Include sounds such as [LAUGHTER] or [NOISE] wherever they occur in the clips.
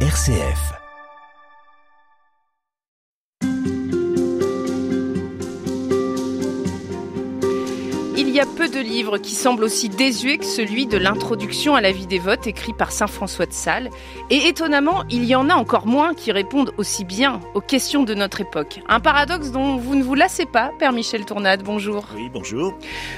RCF. Y a peu de livres qui semblent aussi désuets que celui de l'introduction à la vie dévote écrit par saint François de Sales. Et étonnamment, il y en a encore moins qui répondent aussi bien aux questions de notre époque. Un paradoxe dont vous ne vous lassez pas, Père Michel Tournade, bonjour. Oui, bonjour.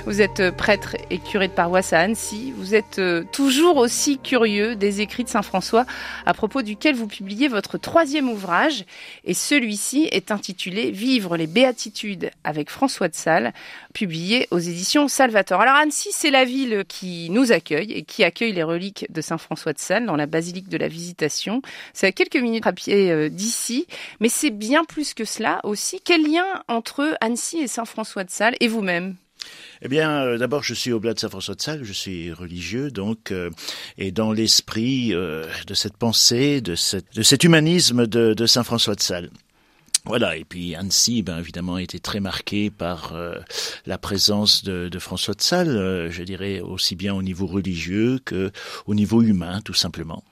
Vous êtes euh, prêtre et curé de paroisse à Annecy. Vous êtes euh, toujours aussi curieux des écrits de saint François, à propos duquel vous publiez votre troisième ouvrage. Et celui-ci est intitulé Vivre les béatitudes avec François de Sales, publié aux éditions Salvatore. Alors Annecy, c'est la ville qui nous accueille et qui accueille les reliques de Saint François de Sales dans la basilique de la Visitation. C'est à quelques minutes à pied euh, d'ici, mais c'est bien plus que cela aussi. Quel lien entre Annecy et Saint François de Sales et vous-même? Eh bien, euh, d'abord, je suis au de Saint-François de Sales, je suis religieux, donc, euh, et dans l'esprit de cette pensée, de cet humanisme de, de Saint-François de Sales. Voilà, et puis Annecy, ben, évidemment, a été très marqué par euh, la présence de, François de Sales, euh, je dirais aussi bien au niveau religieux que au niveau humain, tout simplement.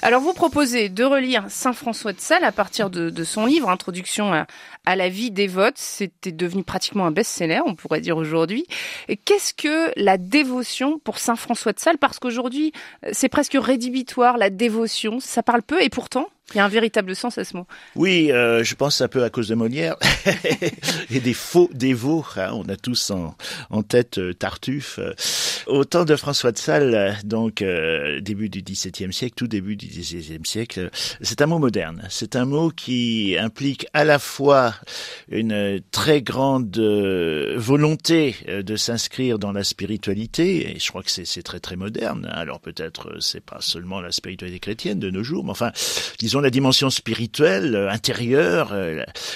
Alors vous proposez de relire Saint François de Sales à partir de, son livre Introduction à, à la vie dévote. C'était devenu pratiquement un best-seller, on pourrait dire aujourd'hui. Qu'est-ce que la dévotion pour Saint François de Sales? Parce qu'aujourd'hui, c'est presque rédhibitoire, la dévotion. Ça parle peu et pourtant, il y a un véritable sens à ce mot. Oui, euh, je pense un peu à cause de Molière [LAUGHS] et des faux dévots. Hein, on a tous en, tête euh, Tartuffe. Au temps de François de Sales, donc euh, début du XVIIe siècle, tout début du XVIIe siècle, c'est un mot moderne. C'est un mot qui implique à la fois une très grande euh, volonté euh, de s'inscrire dans la spiritualité, et je crois que c'est très très moderne. Alors peut-être c'est pas seulement la spiritualité chrétienne de nos jours, mais enfin, disons la dimension spirituelle intérieure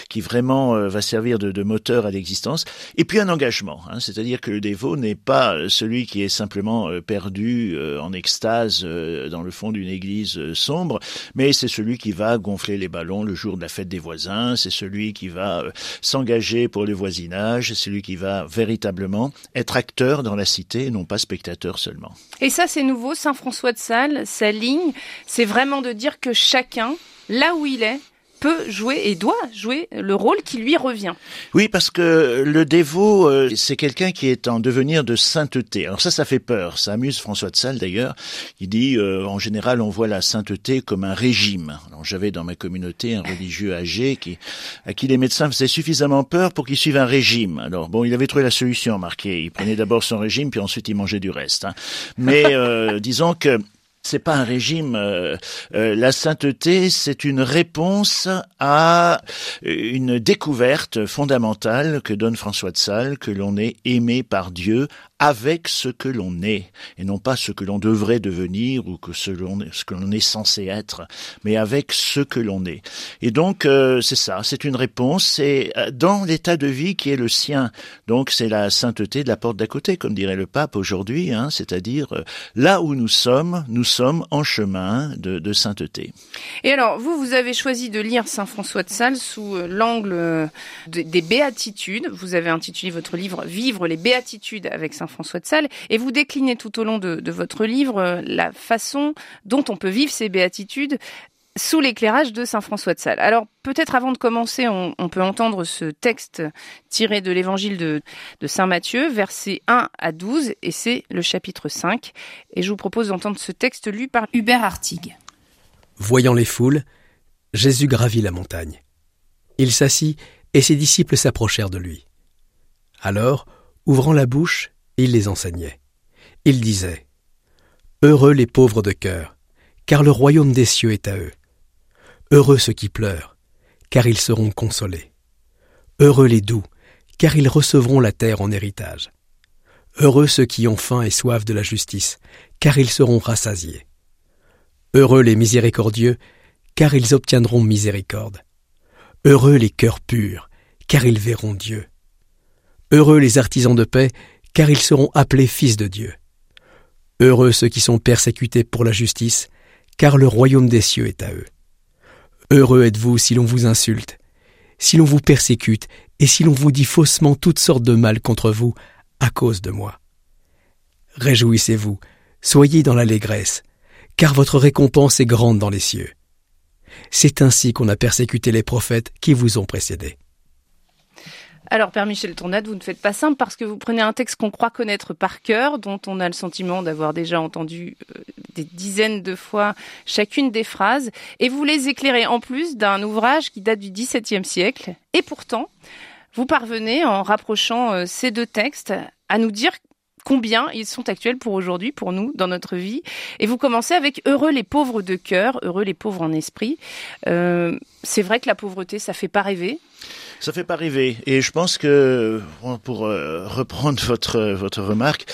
qui vraiment va servir de, de moteur à l'existence, et puis un engagement. Hein, C'est-à-dire que le dévot n'est pas celui qui est simplement perdu en extase dans le fond d'une église sombre, mais c'est celui qui va gonfler les ballons le jour de la fête des voisins, c'est celui qui va s'engager pour le voisinage, c'est celui qui va véritablement être acteur dans la cité et non pas spectateur seulement. Et ça c'est nouveau, Saint François de Sales, sa ligne, c'est vraiment de dire que chacun, là où il est, peut jouer et doit jouer le rôle qui lui revient. Oui, parce que le dévot, euh, c'est quelqu'un qui est en devenir de sainteté. Alors ça, ça fait peur. Ça amuse François de Sales d'ailleurs. Il dit, euh, en général, on voit la sainteté comme un régime. J'avais dans ma communauté un religieux âgé à qui les médecins faisaient suffisamment peur pour qu'il suive un régime. Alors bon, il avait trouvé la solution, marqué. Il prenait d'abord son régime, puis ensuite il mangeait du reste. Hein. Mais euh, disons que c'est pas un régime. Euh, euh, la sainteté, c'est une réponse à une découverte fondamentale que donne François de Sales, que l'on est aimé par Dieu avec ce que l'on est, et non pas ce que l'on devrait devenir ou que ce, ce que l'on est censé être, mais avec ce que l'on est. Et donc, euh, c'est ça, c'est une réponse, c'est dans l'état de vie qui est le sien. Donc, c'est la sainteté de la porte d'à côté, comme dirait le pape aujourd'hui, hein, c'est-à-dire là où nous sommes, nous sommes en chemin de, sainteté. Et alors, vous, vous avez choisi de lire Saint François de Sales sous l'angle des béatitudes. Vous avez intitulé votre livre Vivre les béatitudes avec Saint François de Sales, et vous déclinez tout au long de, de votre livre la façon dont on peut vivre ces béatitudes sous l'éclairage de Saint François de Sales. Alors peut-être avant de commencer, on, peut entendre ce texte tiré de l'évangile de, de, Saint Matthieu, versets 1 à 12, et c'est le chapitre 5. Et je vous propose d'entendre ce texte lu par Hubert Artigue. Voyant les foules, Jésus gravit la montagne. Il s'assit, et ses disciples s'approchèrent de lui. Alors, ouvrant la bouche, il les enseignait. Il disait Heureux les pauvres de cœur, car le royaume des cieux est à eux. Heureux ceux qui pleurent, car ils seront consolés. Heureux les doux, car ils recevront la terre en héritage. Heureux ceux qui ont faim et soif de la justice, car ils seront rassasiés. Heureux les miséricordieux, car ils obtiendront miséricorde. Heureux les cœurs purs, car ils verront Dieu. Heureux les artisans de paix, car ils seront appelés fils de Dieu. Heureux ceux qui sont persécutés pour la justice, car le royaume des cieux est à eux. Heureux êtes-vous si l'on vous insulte, si l'on vous persécute, et si l'on vous dit faussement toutes sortes de mal contre vous à cause de moi. Réjouissez-vous, soyez dans l'allégresse, car votre récompense est grande dans les cieux. C'est ainsi qu'on a persécuté les prophètes qui vous ont précédés. Alors, Père Michel Tournade, vous ne faites pas simple parce que vous prenez un texte qu'on croit connaître par cœur, dont on a le sentiment d'avoir déjà entendu euh, des dizaines de fois chacune des phrases, et vous les éclairez en plus d'un ouvrage qui date du XVIIe siècle. Et pourtant, vous parvenez, en rapprochant euh, ces deux textes, à nous dire combien ils sont actuels pour aujourd'hui, pour nous, dans notre vie. Et vous commencez avec Heureux les pauvres de cœur, heureux les pauvres en esprit. Euh, c'est vrai que la pauvreté, ça fait pas rêver. Ça fait pas rêver. Et je pense que, pour euh, reprendre [LAUGHS] votre votre remarque,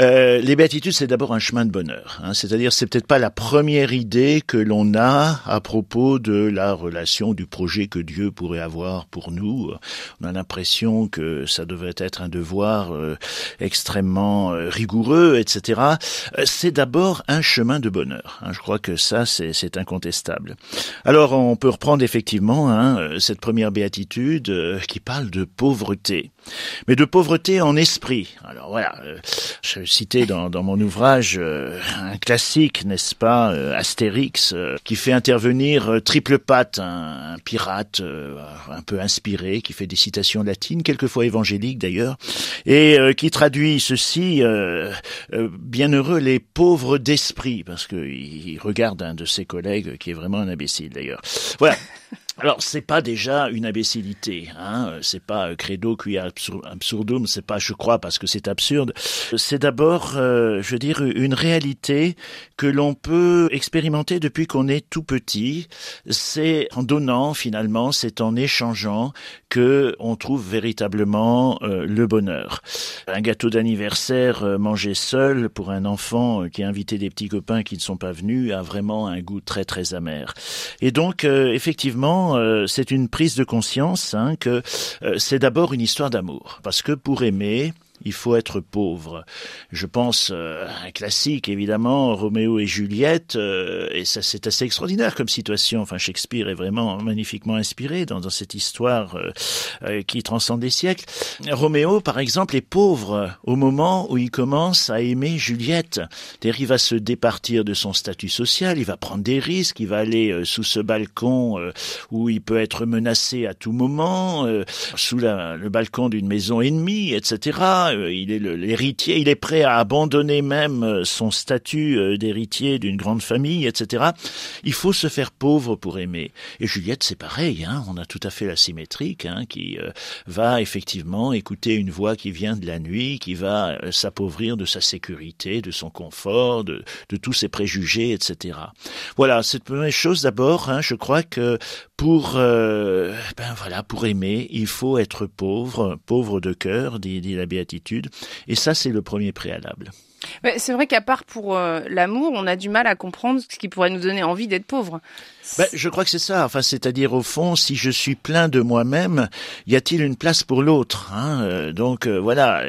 euh, les béatitudes c'est d'abord un chemin de bonheur. Hein. C'est-à-dire c'est peut-être pas la première idée que l'on a à propos de la relation du projet que Dieu pourrait avoir pour nous. On a l'impression que ça devrait être un devoir euh, extrêmement euh, rigoureux, etc. C'est d'abord un chemin de bonheur. Hein. Je crois que ça c'est incontestable. Alors on peut reprendre effectivement hein, cette première béatitude qui parle de pauvreté, mais de pauvreté en esprit. Alors voilà, euh, je citais dans, dans mon ouvrage euh, un classique, n'est-ce pas, euh, Astérix, qui fait intervenir Triple Patte, un, pirate un peu inspiré, qui fait des citations latines, quelquefois évangéliques d'ailleurs, et qui traduit ceci bienheureux les pauvres d'esprit, parce qu'il regarde un de ses collègues qui est vraiment un imbécile d'ailleurs. Voilà. [LAUGHS] Alors c'est pas déjà une imbécilité, hein c'est pas euh, credo qui absurdum, c'est pas je crois parce que c'est absurde. C'est d'abord, euh, je veux dire, une réalité que l'on peut expérimenter depuis qu'on est tout petit. C'est en donnant finalement, c'est en échangeant que on trouve véritablement euh, le bonheur. Un gâteau d'anniversaire mangé seul pour un enfant qui a invité des petits copains qui ne sont pas venus a vraiment un goût très très amer. Et donc effectivement euh, c'est une prise de conscience hein, que euh, c'est d'abord une histoire d'amour. Parce que pour aimer, il faut être pauvre. Je pense euh, un classique évidemment, Roméo et Juliette, euh, et ça c'est assez extraordinaire comme situation. Enfin, Shakespeare est vraiment magnifiquement inspiré dans, cette histoire euh, qui transcende des siècles. Roméo, par exemple, est pauvre au moment où il commence à aimer Juliette. Il va se départir de son statut social, il va prendre des risques, il va aller sous ce balcon où il peut être menacé à tout moment, sous le balcon d'une maison ennemie, etc il est l'héritier, il est prêt à abandonner même euh, son statut euh, d'héritier d'une grande famille, etc. Il faut se faire pauvre pour aimer. Et Juliette, c'est pareil, hein, on a tout à fait la symétrique, hein, qui va effectivement écouter une voix qui vient de la nuit, qui va s'appauvrir de sa sécurité, de son confort, de, de tous ses préjugés, etc. Voilà, cette première chose d'abord, hein, je crois que pour ben voilà, pour aimer, il faut être pauvre, pauvre de cœur, dit, dit la Béatitude et ça, c'est le premier préalable. C'est vrai qu'à part pour euh, l'amour, on a du mal à comprendre ce qui pourrait nous donner envie d'être pauvre. Ben, je crois que c'est ça. Enfin, c'est-à-dire au fond, si je suis plein de moi-même, y a-t-il une place pour l'autre hein euh, Donc euh, voilà,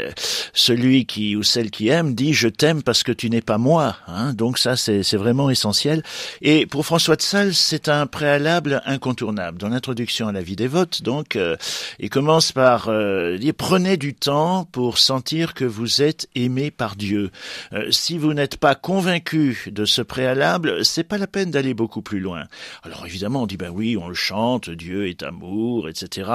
celui qui ou celle qui aime dit je t'aime parce que tu n'es pas moi. Hein donc ça, c'est vraiment essentiel. Et pour François de Sales, c'est un préalable incontournable. Dans l'introduction à la vie des votes, donc, euh, il commence par dire prenez du temps pour sentir que vous êtes aimé par Dieu. si vous n'êtes pas convaincu de ce préalable, c'est pas la peine d'aller beaucoup plus loin. Alors évidemment, on dit ben oui, on le chante, Dieu est amour, etc.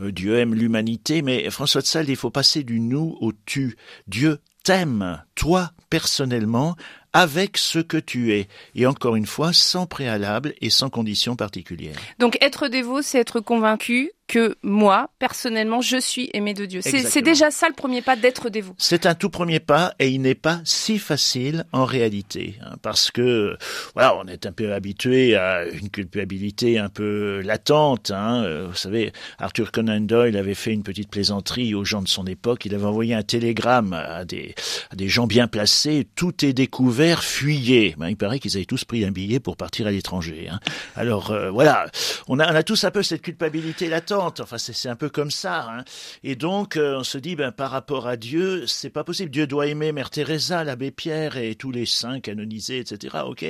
Euh, Dieu aime l'humanité, mais François de Sales, il faut passer du nous au tu. Dieu t'aime, toi personnellement, avec ce que tu es. Et encore une fois, sans préalable et sans condition particulière. Donc être dévot, c'est être convaincu que moi, personnellement, je suis aimé de Dieu. C'est déjà ça le premier pas d'être dévot. C'est un tout premier pas et il n'est pas si facile en réalité. Hein, parce que, voilà, on est un peu habitué à une culpabilité un peu latente. Hein, euh, vous savez, Arthur Conan Doyle avait fait une petite plaisanterie aux gens de son époque. Il avait envoyé un télégramme à des, à des gens bien placés. Tout est découvert, fuyez. Ben, il paraît qu'ils avaient tous pris un billet pour partir à l'étranger. Hein. Alors, euh, voilà, on a, on a tous un peu cette culpabilité latente Enfin, c'est un peu comme ça. Hein. Et donc, euh, on se dit, ben, par rapport à Dieu, c'est pas possible. Dieu doit aimer Mère Teresa, l'abbé Pierre et tous les saints canonisés, etc. Ok.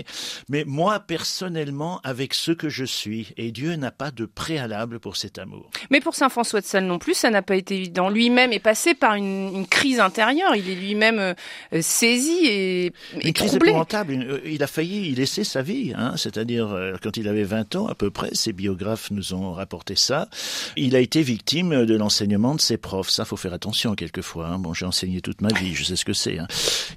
Mais moi, personnellement, avec ce que je suis, et Dieu n'a pas de préalable pour cet amour. Mais pour Saint François de Sales non plus, ça n'a pas été évident. Lui-même est passé par une, une crise intérieure. Il est lui-même euh, saisi et, et une crise troublé. épouvantable. Euh, Il a failli y laisser sa vie, hein. c'est-à-dire quand il avait 20 ans à peu près, ses biographes nous ont rapporté ça. Il a été victime de l'enseignement de ses profs. Ça, faut faire attention quelquefois. Hein. Bon, j'ai enseigné toute ma vie, je sais ce que c'est. Hein.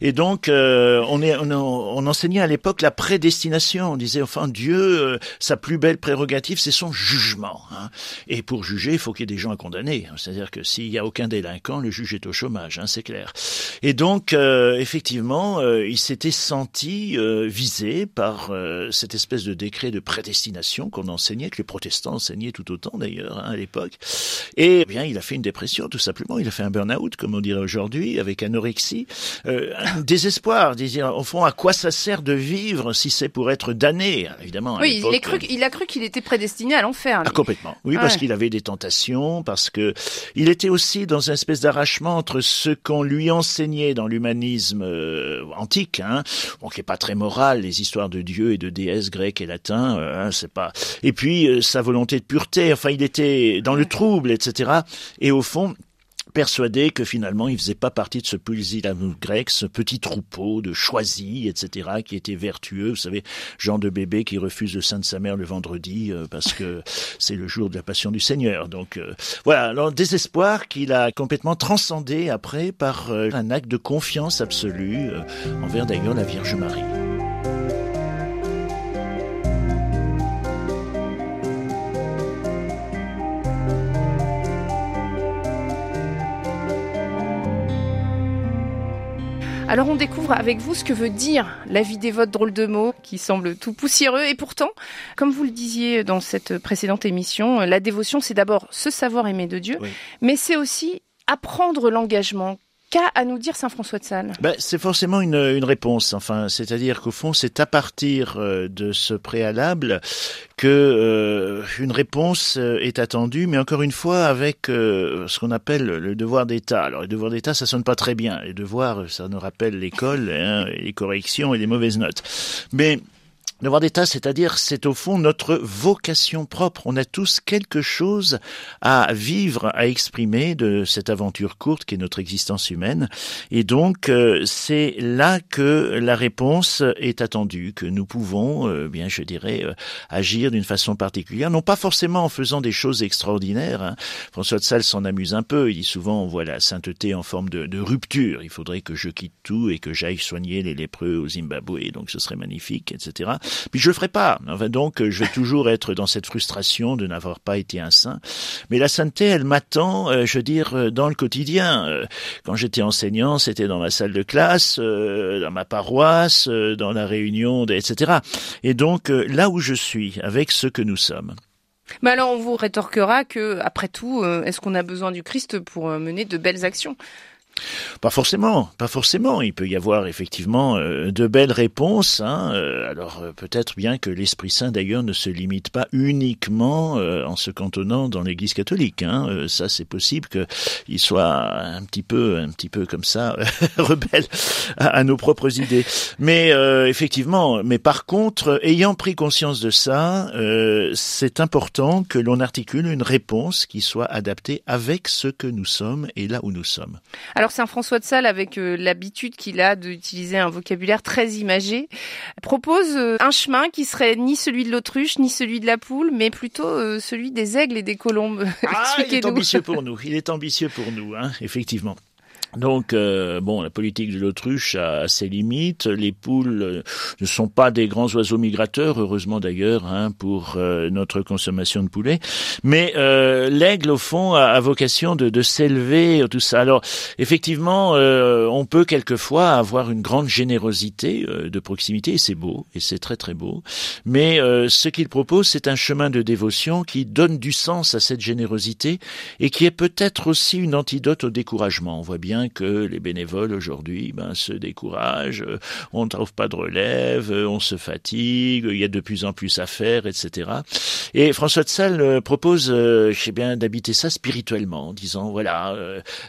Et donc, euh, on, est, on, on enseignait à l'époque la prédestination. On disait, enfin, Dieu, euh, sa plus belle prérogative, c'est son jugement. Hein. Et pour juger, il faut qu'il y ait des gens à condamner. C'est-à-dire que s'il n'y a aucun délinquant, le juge est au chômage, hein, c'est clair. Et donc, euh, effectivement, euh, il s'était senti euh, visé par euh, cette espèce de décret de prédestination qu'on enseignait, que les protestants enseignaient tout autant d'ailleurs hein, à l'époque. Et eh bien, il a fait une dépression, tout simplement. Il a fait un burn-out, comme on dirait aujourd'hui, avec anorexie, euh, un désespoir, dire au fond, à quoi ça sert de vivre si c'est pour être damné Évidemment, à Oui, il, l'époque, est cru, il a cru qu'il était prédestiné à l'enfer. ah, complètement. Oui, parce qu'il avait des tentations, parce que il était aussi dans une espèce d'arrachement entre ce qu'on lui enseignait dans l'humanisme euh, antique, hein, bon, qui est pas très moral, les histoires de dieux et de déesses grecs et latins, euh, hein, c'est pas. Et puis euh, sa volonté de pureté. Enfin, il était dans le trouble, etc. Et au fond persuadé que finalement il faisait pas partie de ce pusillanimous grec, ce petit troupeau de choisis, etc., qui était vertueux, vous savez, genre de bébé qui refuse le sein de sa mère le vendredi euh, parce que [LAUGHS] c'est le jour de la passion du Seigneur. Donc euh, voilà, alors désespoir qu'il a complètement transcendé après par euh, un acte de confiance absolue envers d'ailleurs la Vierge Marie. Alors on découvre avec vous ce que veut dire la vie dévote drôle de mots qui semble tout poussiéreux et pourtant, comme vous le disiez dans cette précédente émission, la dévotion c'est d'abord se savoir aimer de Dieu, Oui. mais c'est aussi apprendre l'engagement. Qu'a à nous dire Saint François de Sales? Ben, c'est forcément une, réponse. Enfin, c'est-à-dire qu'au fond, c'est à partir euh, de ce préalable que euh, une réponse euh, est attendue, mais encore une fois avec ce qu'on appelle le devoir d'État. Alors, le devoir d'État, ça sonne pas très bien. Les devoirs, ça nous rappelle l'école, hein, les corrections et les mauvaises notes. Mais Devoir d'État, c'est-à-dire, c'est au fond notre vocation propre. On a tous quelque chose à vivre, à exprimer de cette aventure courte qui est notre existence humaine. Et donc, euh, c'est là que la réponse est attendue, que nous pouvons, euh, bien, je dirais, euh, agir d'une façon particulière, non pas forcément en faisant des choses extraordinaires. hein. François de Sales s'en amuse un peu. Il dit souvent, on voit la sainteté en forme de, de rupture. Il faudrait que je quitte tout et que j'aille soigner les lépreux au Zimbabwe. Donc, ce serait magnifique, etc. Puis je le ferai pas. Enfin, donc, euh, je vais toujours être dans cette frustration de n'avoir pas été un saint. Mais la sainteté, elle m'attend, euh, je veux dire, euh, dans le quotidien. Quand j'étais enseignant, c'était dans ma salle de classe, dans ma paroisse, dans la réunion, etc. Et donc, là où je suis, avec ce que nous sommes. Mais alors on vous rétorquera que, après tout, est-ce qu'on a besoin du Christ pour mener de belles actions? Pas forcément, pas forcément. Il peut y avoir effectivement euh, de belles réponses. Hein. Euh, alors euh, peut-être bien que l'Esprit Saint d'ailleurs ne se limite pas uniquement en se cantonnant dans l'Église catholique. Hein. Ça, c'est possible qu'il soit un petit peu, un petit peu comme ça [LAUGHS] rebelle à, nos propres idées. Mais effectivement, mais par contre, ayant pris conscience de ça, c'est important que l'on articule une réponse qui soit adaptée avec ce que nous sommes et là où nous sommes. Saint François de Sales, avec euh, l'habitude qu'il a d'utiliser un vocabulaire très imagé, propose euh, un chemin qui serait ni celui de l'autruche, ni celui de la poule, mais plutôt euh, celui des aigles et des colombes. [LAUGHS] Ah, il est ambitieux pour nous. Il est ambitieux pour nous, hein, effectivement. Donc, euh, bon, la politique de l'autruche a ses limites. Les poules euh, ne sont pas des grands oiseaux migrateurs, heureusement d'ailleurs, hein, pour euh, notre consommation de poulet. Mais euh, l'aigle, au fond, a, a vocation de, de s'élever, tout ça. Alors, effectivement, euh, on peut quelquefois avoir une grande générosité de proximité, et c'est beau, et c'est très très beau. Mais ce qu'il propose, c'est un chemin de dévotion qui donne du sens à cette générosité et qui est peut-être aussi une antidote au découragement. On voit bien que les bénévoles aujourd'hui ben, se découragent, on ne trouve pas de relève, on se fatigue, il y a de plus en plus à faire, etc. Et François de Sales propose, je sais bien, d'habiter ça spirituellement, en disant voilà,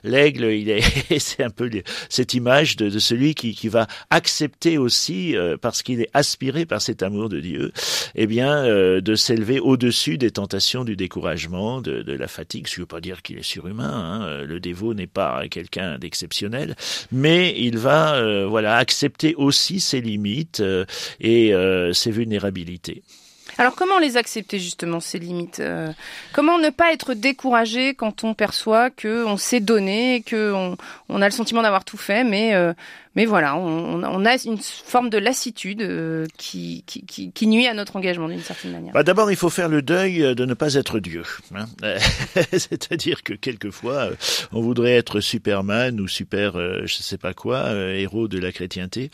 l'aigle, il est, [LAUGHS] c'est un peu cette image de, de celui qui, qui, va accepter aussi, parce qu'il est aspiré par cet amour de Dieu, eh bien, de s'élever au-dessus des tentations du découragement, de, de la fatigue. Je ne veux pas dire qu'il est surhumain. Hein. Le dévot n'est pas quelqu'un d'exceptionnel, mais il va, euh, voilà, accepter aussi ses limites euh, et euh, ses vulnérabilités. Alors comment les accepter justement ces limites Comment ne pas être découragé quand on perçoit que on s'est donné, que on, on, a le sentiment d'avoir tout fait, mais mais voilà, on, on, a une forme de lassitude euh, qui, qui, qui, nuit à notre engagement d'une certaine manière. Bah D'abord, il faut faire le deuil de ne pas être Dieu. Hein [LAUGHS] C'est-à-dire que quelquefois, on voudrait être Superman ou super, euh, je sais pas quoi, euh, héros de la chrétienté.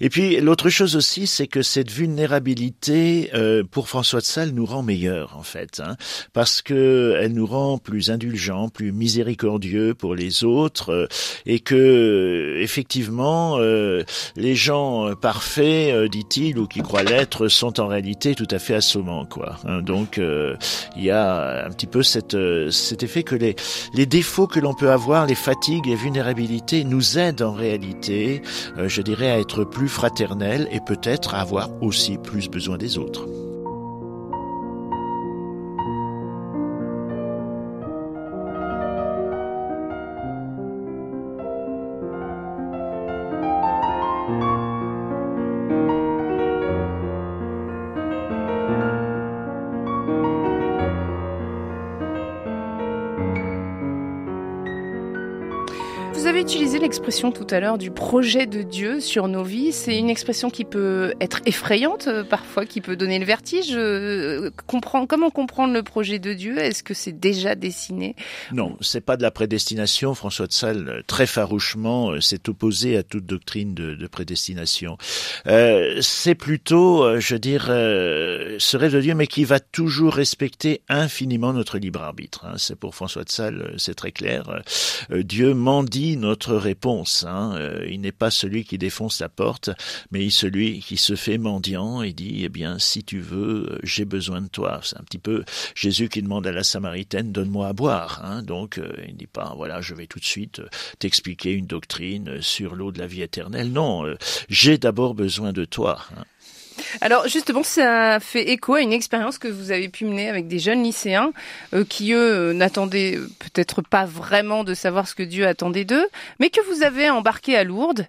Et puis l'autre chose aussi, c'est que cette vulnérabilité, pour François de Sales, nous rend meilleurs en fait, hein, parce que elle nous rend plus indulgents, plus miséricordieux pour les autres, et que effectivement euh, les gens euh, parfaits, euh, dit-il, ou qui croient l'être, sont en réalité tout à fait assommants, quoi. Hein. donc il y a un petit peu cette, cet effet que les, les défauts que l'on peut avoir, les fatigues, les vulnérabilités, nous aident en réalité, je dirais, à être plus fraternels et peut-être à avoir aussi plus besoin des autres. Avez utilisé l'expression tout à l'heure du projet de Dieu sur nos vies. C'est une expression qui peut être effrayante euh, parfois, qui peut donner le vertige. Euh, comment comprendre le projet de Dieu? Est-ce que c'est déjà dessiné? Non, c'est pas de la prédestination. François de Sales, euh, très farouchement, s'est opposé à toute doctrine de, prédestination. c'est plutôt, je veux dire, ce rêve de Dieu, mais qui va toujours respecter infiniment notre libre arbitre. Hein. C'est pour François de Sales, c'est très clair. Dieu mendie notre réponse. Hein. Euh, il n'est pas celui qui défonce la porte, mais celui qui se fait mendiant et dit, eh bien, si tu veux, euh, j'ai besoin de toi. C'est un petit peu Jésus qui demande à la Samaritaine, donne-moi à boire. Hein. Donc, euh, il ne dit pas, voilà, je vais tout de suite t'expliquer une doctrine sur l'eau de la vie éternelle. Non, j'ai d'abord besoin de toi. Hein. Alors justement, ça fait écho à une expérience que vous avez pu mener avec des jeunes lycéens euh, qui, eux, n'attendaient peut-être pas vraiment de savoir ce que Dieu attendait d'eux, mais que vous avez embarqué à Lourdes.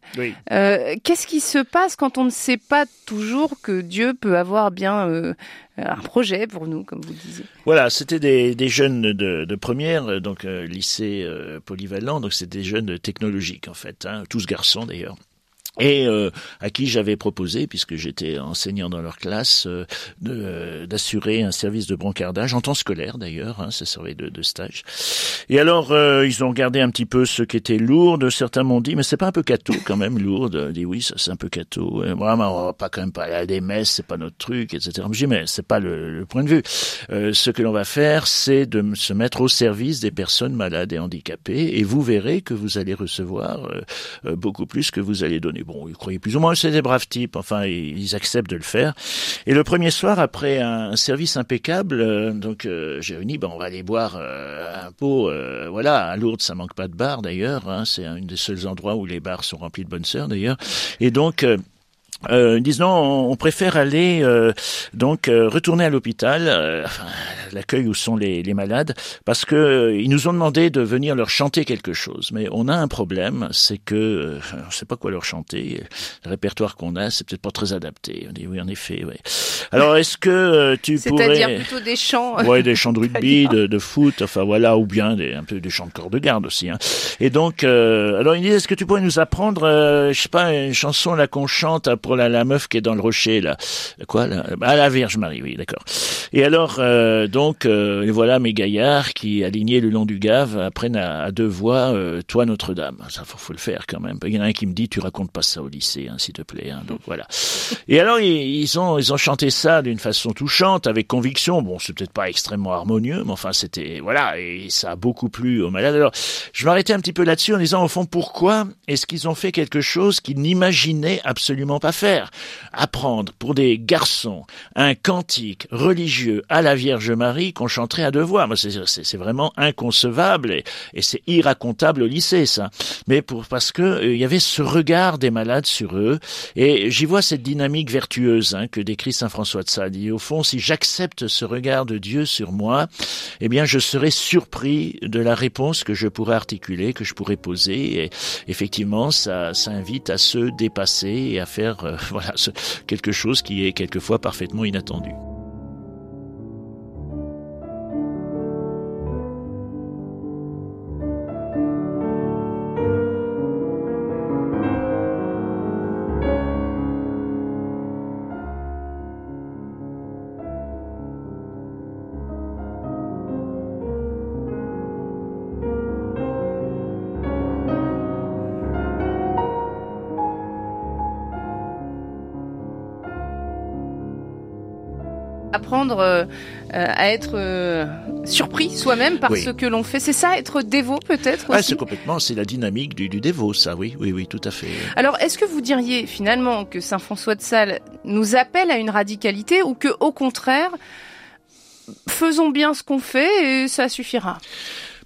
Euh, qu'est-ce qui se passe quand on ne sait pas toujours que Dieu peut avoir bien euh, un projet pour nous, comme vous disiez? Voilà, c'était des, jeunes de, première, donc lycée polyvalent, donc c'était des jeunes technologiques en fait, hein, tous garçons d'ailleurs et euh, à qui j'avais proposé, puisque j'étais enseignant dans leur classe, euh, euh, d'assurer un service de brancardage en temps scolaire d'ailleurs, hein, ça servait de, de, stage. Et alors ils ont regardé un petit peu ce qui était lourd. Certains m'ont dit mais c'est pas un peu cateau quand même lourde. dit oui ça c'est un peu cateau. Moi on va pas quand même pas aller à des messes, c'est pas notre truc, etc. Je dis mais c'est pas le, le, point de vue. ce que l'on va faire c'est de se mettre au service des personnes malades et handicapées et vous verrez que vous allez recevoir beaucoup plus que vous allez donner bon, ils croyaient plus ou moins que c'était des braves types. Enfin, ils acceptent de le faire. Et le premier soir, après un service impeccable, euh, donc euh, j'ai ben on va aller boire euh, un pot. voilà, à Lourdes, ça manque pas de bar d'ailleurs. Hein, c'est un des seuls endroits où les bars sont remplis de bonnes sœurs d'ailleurs. Et donc euh, disons, on préfère aller euh, donc euh, retourner à l'hôpital, euh, l'accueil où sont les, les, malades, parce que ils nous ont demandé de venir leur chanter quelque chose. Mais on a un problème, c'est que on ne sait pas quoi leur chanter. Le répertoire qu'on a, c'est peut-être pas très adapté. On dit oui, en effet. Oui. Alors, est-ce que tu pourrais C'est-à-dire plutôt des chants. Ouais, des chants de rugby, de, de, foot, enfin voilà, ou bien des, un peu des chants de corps de garde aussi. Hein. Et donc, alors ils disent, est-ce que tu pourrais nous apprendre, je sais pas, une chanson là qu'on chante après la, meuf qui est dans le rocher là. Quoi là? Ah la Vierge Marie, oui, d'accord. Et alors, euh, donc, euh, voilà mes gaillards qui, alignés le long du Gave, apprennent à, deux voix euh, Toi Notre-Dame ». Ça, faut, faut, le faire quand même. Il y en a un qui me dit « Tu racontes pas ça au lycée, hein, s'il te plaît hein. Donc voilà. Et alors, ils, ont, ils ont chanté ça d'une façon touchante, avec conviction. Bon, c'est peut-être pas extrêmement harmonieux, mais enfin, c'était... Voilà, et ça a beaucoup plu aux malades. Alors, je m'arrêtais un petit peu là-dessus en disant, au fond, pourquoi est-ce qu'ils ont fait quelque chose qu'ils n'imaginaient absolument pas faire Apprendre pour des garçons un cantique religieux à la Vierge Marie qu'on chanterait à. Moi, c'est vraiment inconcevable et, c'est irracontable au lycée, ça. Mais pour parce que euh, il y avait ce regard des malades sur eux et j'y vois cette dynamique vertueuse hein, que décrit saint François de Sales. Et au fond, si j'accepte ce regard de Dieu sur moi, eh bien, je serai surpris de la réponse que je pourrais articuler, que je pourrais poser. Et effectivement, ça, ça invite à se dépasser et à faire [LAUGHS] voilà quelque chose qui est quelquefois parfaitement inattendu. Apprendre euh, à être euh, surpris soi-même par ce que l'on fait. C'est ça, être dévot peut-être ah, C'est complètement, c'est la dynamique du, du, dévot, ça, oui, oui, oui, tout à fait. Alors, est-ce que vous diriez finalement que Saint François de Sales nous appelle à une radicalité ou que, au contraire, faisons bien ce qu'on fait et ça suffira?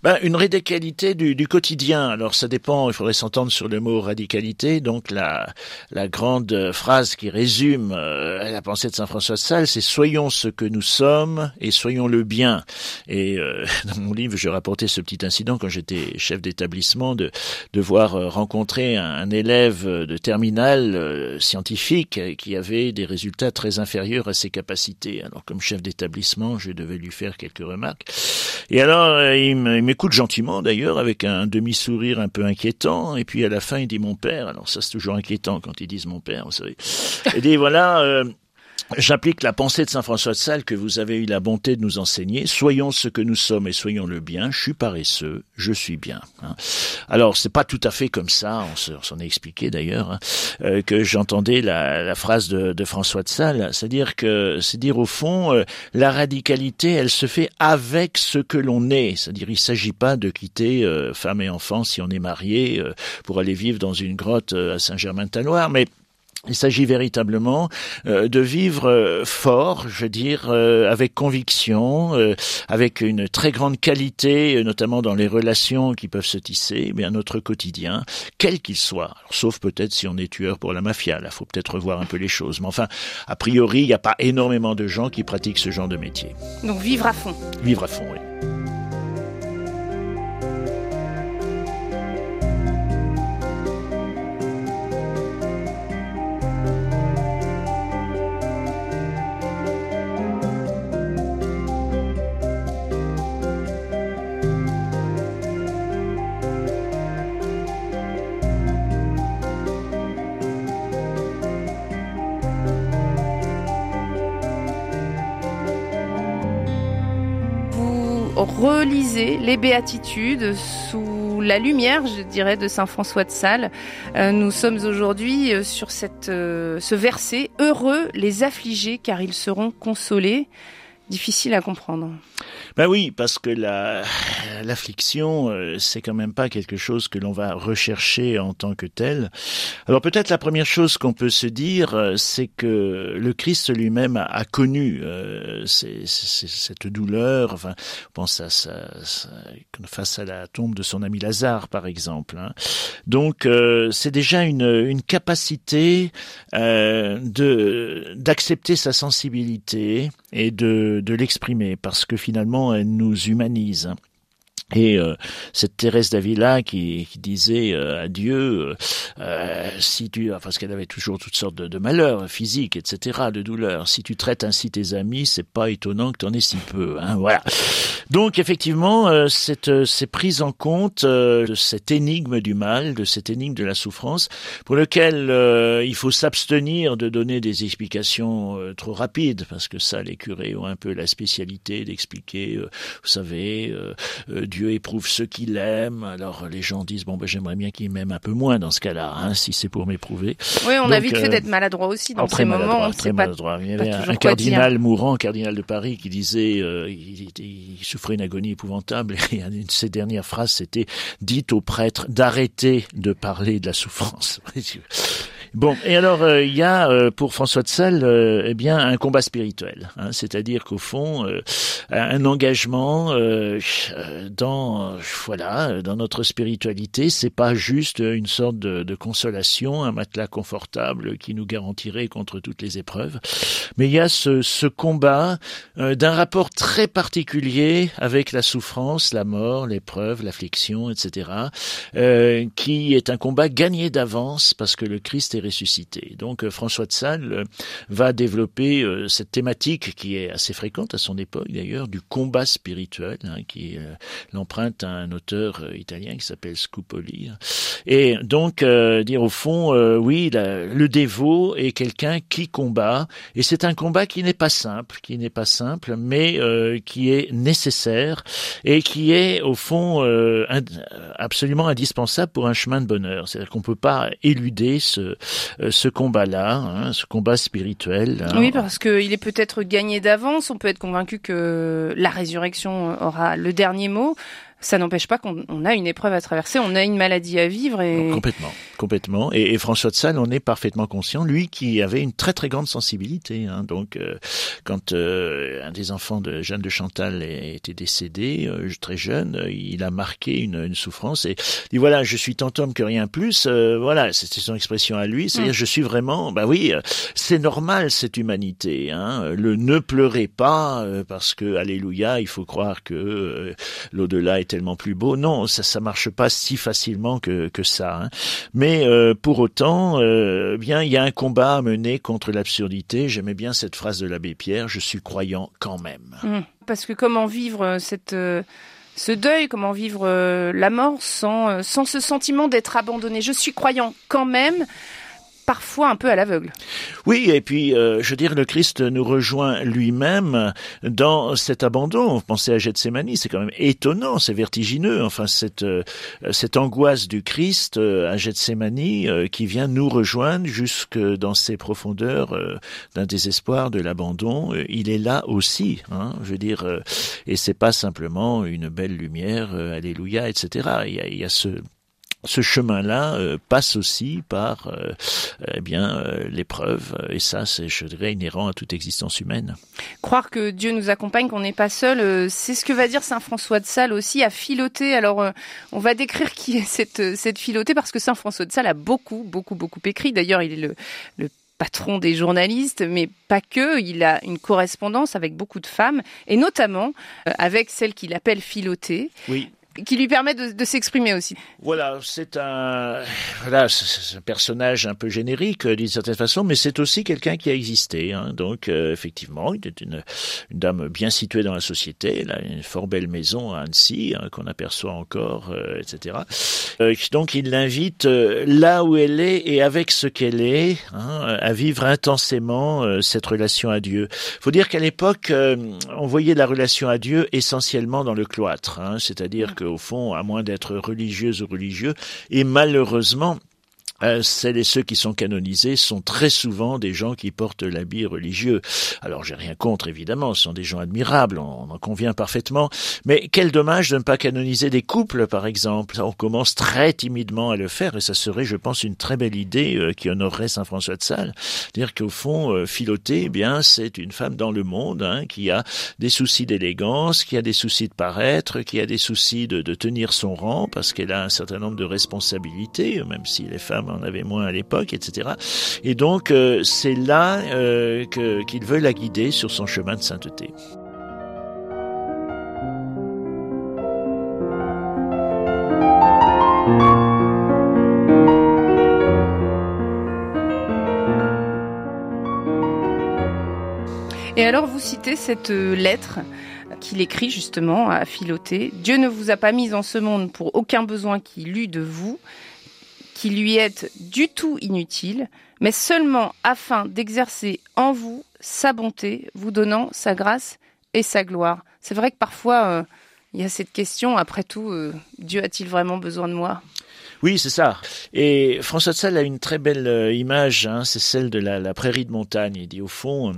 Ben, une radicalité du, du, quotidien. Alors ça dépend, il faudrait s'entendre sur le mot radicalité. Donc la, la grande phrase qui résume euh, la pensée de Saint François de Sales, c'est soyons ce que nous sommes et soyons le bien. Et euh, [LAUGHS] dans mon livre, je rapportais ce petit incident quand j'étais chef d'établissement de, de voir euh, rencontrer un, élève de terminale scientifique qui avait des résultats très inférieurs à ses capacités. Alors comme chef d'établissement, je devais lui faire quelques remarques. Et alors il me m'écoute gentiment d'ailleurs, avec un demi-sourire un peu inquiétant, et puis à la fin il dit mon père, alors ça c'est toujours inquiétant quand ils disent mon père, vous savez. Il dit voilà, euh, J'applique la pensée de Saint François de Sales que vous avez eu la bonté de nous enseigner. Soyons ce que nous sommes et soyons le bien. Je suis paresseux, je suis bien. Hein. Alors c'est pas tout à fait comme ça. On s'en est expliqué d'ailleurs hein, euh, que j'entendais la, phrase de, François de Sales, c'est-à-dire que c'est dire au fond euh, la radicalité, elle se fait avec ce que l'on est. C'est-à-dire il s'agit pas de quitter euh, femme et enfant si on est marié pour aller vivre dans une grotte à Saint-Germain-de-Taloir, mais il s'agit véritablement euh, de vivre euh, fort, je veux dire, euh, avec conviction, avec une très grande qualité, notamment dans les relations qui peuvent se tisser, mais à notre quotidien, quel qu'il soit. sauf peut-être si on est tueur pour la mafia, là, faut peut-être revoir un peu les choses. Mais enfin, a priori, il n'y a pas énormément de gens qui pratiquent ce genre de métier. Donc vivre à fond. Vivre à fond, oui. Relisez les béatitudes sous la lumière, je dirais, de Saint François de Sales. Euh, nous sommes aujourd'hui euh, sur cette, euh, ce verset Heureux les affligés, car ils seront consolés. Difficile à comprendre. Ben oui, parce que la l'affliction, euh, c'est quand même pas quelque chose que l'on va rechercher en tant que tel. Alors peut-être la première chose qu'on peut se dire, euh, c'est que le Christ lui-même a, connu euh, cette douleur. Enfin, on pense à sa, face à la tombe de son ami Lazare, par exemple. Hein. Donc c'est déjà une, une capacité de d'accepter sa sensibilité et de, de l'exprimer, parce que finalement elle nous humanise. Et euh, cette Thérèse d'Avila qui, qui disait euh, à Dieu, euh, si tu, parce qu'elle avait toujours toutes sortes de, malheurs physiques, etc., de douleurs, si tu traites ainsi tes amis, c'est pas étonnant que tu en aies si peu. Hein, voilà. Donc effectivement, cette, c'est prise en compte de cette énigme du mal, de cette énigme de la souffrance, pour lequel il faut s'abstenir de donner des explications trop rapides, parce que ça, les curés ont un peu la spécialité d'expliquer, vous savez, Dieu éprouve ceux qu'il aime. Alors les gens disent bon ben j'aimerais bien qu'il m'aime un peu moins dans ce cas-là, hein, si c'est pour m'éprouver. Oui, on a vite fait euh, d'être maladroit aussi dans ces moments. Très maladroit. Il y avait un, cardinal mourant, cardinal de Paris, qui disait euh, il, il, souffrait une agonie épouvantable [LAUGHS] et une de ses dernières phrases c'était dites au prêtre d'arrêter de parler de la souffrance. [LAUGHS] Bon, et alors euh, il y a euh, pour François de Sales euh, eh bien un combat spirituel, hein, c'est-à-dire qu'au fond un engagement dans voilà dans notre spiritualité, c'est pas juste une sorte de, de, consolation, un matelas confortable qui nous garantirait contre toutes les épreuves, mais il y a ce, ce combat d'un rapport très particulier avec la souffrance, la mort, l'épreuve, l'affliction, etc., qui est un combat gagné d'avance parce que le Christ ressuscité. Donc euh, François de Sales euh, va développer euh, cette thématique qui est assez fréquente à son époque d'ailleurs, du combat spirituel, hein, qui l'emprunte à un auteur italien qui s'appelle Scupoli. Et donc dire au fond, oui, le dévot est quelqu'un qui combat, et c'est un combat qui n'est pas simple, qui n'est pas simple, mais qui est nécessaire et qui est au fond absolument indispensable pour un chemin de bonheur. C'est-à-dire qu'on peut pas éluder ce, ce combat-là, hein, ce combat spirituel. Hein. Oui, parce qu'il est peut-être gagné d'avance. On peut être convaincu que la résurrection aura le dernier mot ça n'empêche pas qu'on a une épreuve à traverser, on a une maladie à vivre. Et... Complètement, complètement. Et, et, François de Sales on est parfaitement conscient, lui qui avait une très très grande sensibilité. Hein. Donc, euh, quand euh, un des enfants de Jeanne de Chantal était décédé, euh, très jeune, il a marqué une, une, souffrance et dit voilà, je suis tant homme que rien plus. voilà, c'était son expression à lui. C'est-à-dire, mm. je suis vraiment, bah oui, c'est normal cette humanité. Hein. Le ne pleurez pas parce que, alléluia, il faut croire que l'au-delà est tellement plus beau. Non, ça ça marche pas si facilement que que ça. Hein. Mais euh, pour autant, euh, bien il y a un combat à mener contre l'absurdité. J'aimais bien cette phrase de l'abbé Pierre. Je suis croyant quand même. Mmh. Parce que comment vivre euh, cette ce deuil, comment vivre la mort sans, sans ce sentiment d'être abandonné? Je suis croyant quand même, parfois un peu à l'aveugle. Oui, et puis, euh, je veux dire, le Christ nous rejoint lui-même dans cet abandon. Pensez à Gethsemane, c'est quand même étonnant, c'est vertigineux. Enfin, cette, euh, cette angoisse du Christ euh, à Gethsemane euh, qui vient nous rejoindre jusque dans ces profondeurs d'un désespoir, de l'abandon. il est là aussi, hein, je veux dire, et c'est pas simplement une belle lumière, alléluia, etc. Il y a, il y a ce ce chemin-là euh, passe aussi par euh, eh bien euh, l'épreuve et ça c'est je dirais inhérent à toute existence humaine. Croire que Dieu nous accompagne qu'on n'est pas seul, c'est ce que va dire saint François de Sales aussi à filoter. Alors on va décrire qui est cette cette filotée parce que saint François de Sales a beaucoup beaucoup beaucoup écrit. D'ailleurs, il est le, le patron des journalistes, mais pas que. Il a une correspondance avec beaucoup de femmes, et notamment avec celle qu'il appelle Philotée. Oui qui lui permet de, de s'exprimer aussi. Voilà, c'est un, voilà, un personnage un peu générique euh, d'une certaine façon, mais c'est aussi quelqu'un qui a existé. Hein. Donc, euh, effectivement, il est une, une, dame bien située dans la société. Elle a une fort belle maison à Annecy hein, qu'on aperçoit encore, euh, etc. donc, il l'invite là où elle est et avec ce qu'elle est hein, à vivre intensément cette relation à Dieu. Faut dire qu'à l'époque, on voyait la relation à Dieu essentiellement dans le cloître, c'est-à-dire que au fond, à moins d'être religieuse ou religieux, et malheureusement, euh, celles et ceux qui sont canonisés sont très souvent des gens qui portent l'habit religieux. Alors j'ai rien contre évidemment, ce sont des gens admirables, on, en convient parfaitement, mais quel dommage de ne pas canoniser des couples par exemple. On commence très timidement à le faire et ça serait je pense une très belle idée euh, qui honorerait Saint François de Sales. Dire qu'au fond euh, Philoté, eh bien c'est une femme dans le monde hein, qui a des soucis d'élégance, qui a des soucis de paraître, qui a des soucis de, de tenir son rang parce qu'elle a un certain nombre de responsabilités, même si les femmes mais on avait moins à l'époque, etc. Et donc euh, c'est là euh, qu'il veut la guider sur son chemin de sainteté. Et alors vous citez cette euh, lettre qu'il écrit justement à Philoté. Dieu ne vous a pas mis en ce monde pour aucun besoin qu'il eût de vous, qui lui est du tout inutile, mais seulement afin d'exercer en vous sa bonté, vous donnant sa grâce et sa gloire. C'est vrai que parfois, euh, il y a cette question, après tout, euh, Dieu a-t-il vraiment besoin de moi? Oui, c'est ça. Et François de Sales a une très belle euh, image, hein, c'est celle de la, la, prairie de montagne. Il dit au fond,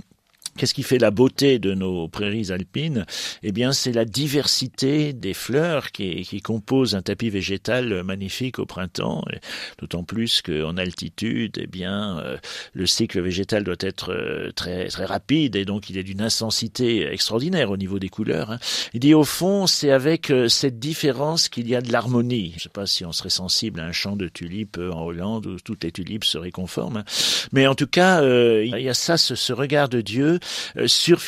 Qu'est-ce qui fait la beauté de nos prairies alpines? Eh bien, c'est la diversité des fleurs qui, qui, composent un tapis végétal magnifique au printemps. D'autant plus qu'en altitude, eh bien, euh, le cycle végétal doit être euh, très très rapide et donc il est d'une intensité extraordinaire au niveau des couleurs. Hein. Il dit au fond, c'est avec euh, cette différence qu'il y a de l'harmonie. Je ne sais pas si on serait sensible à un champ de tulipes en Hollande où toutes les tulipes seraient conformes, hein. mais en tout cas, il y a ça, ce, ce regard de Dieu euh, sur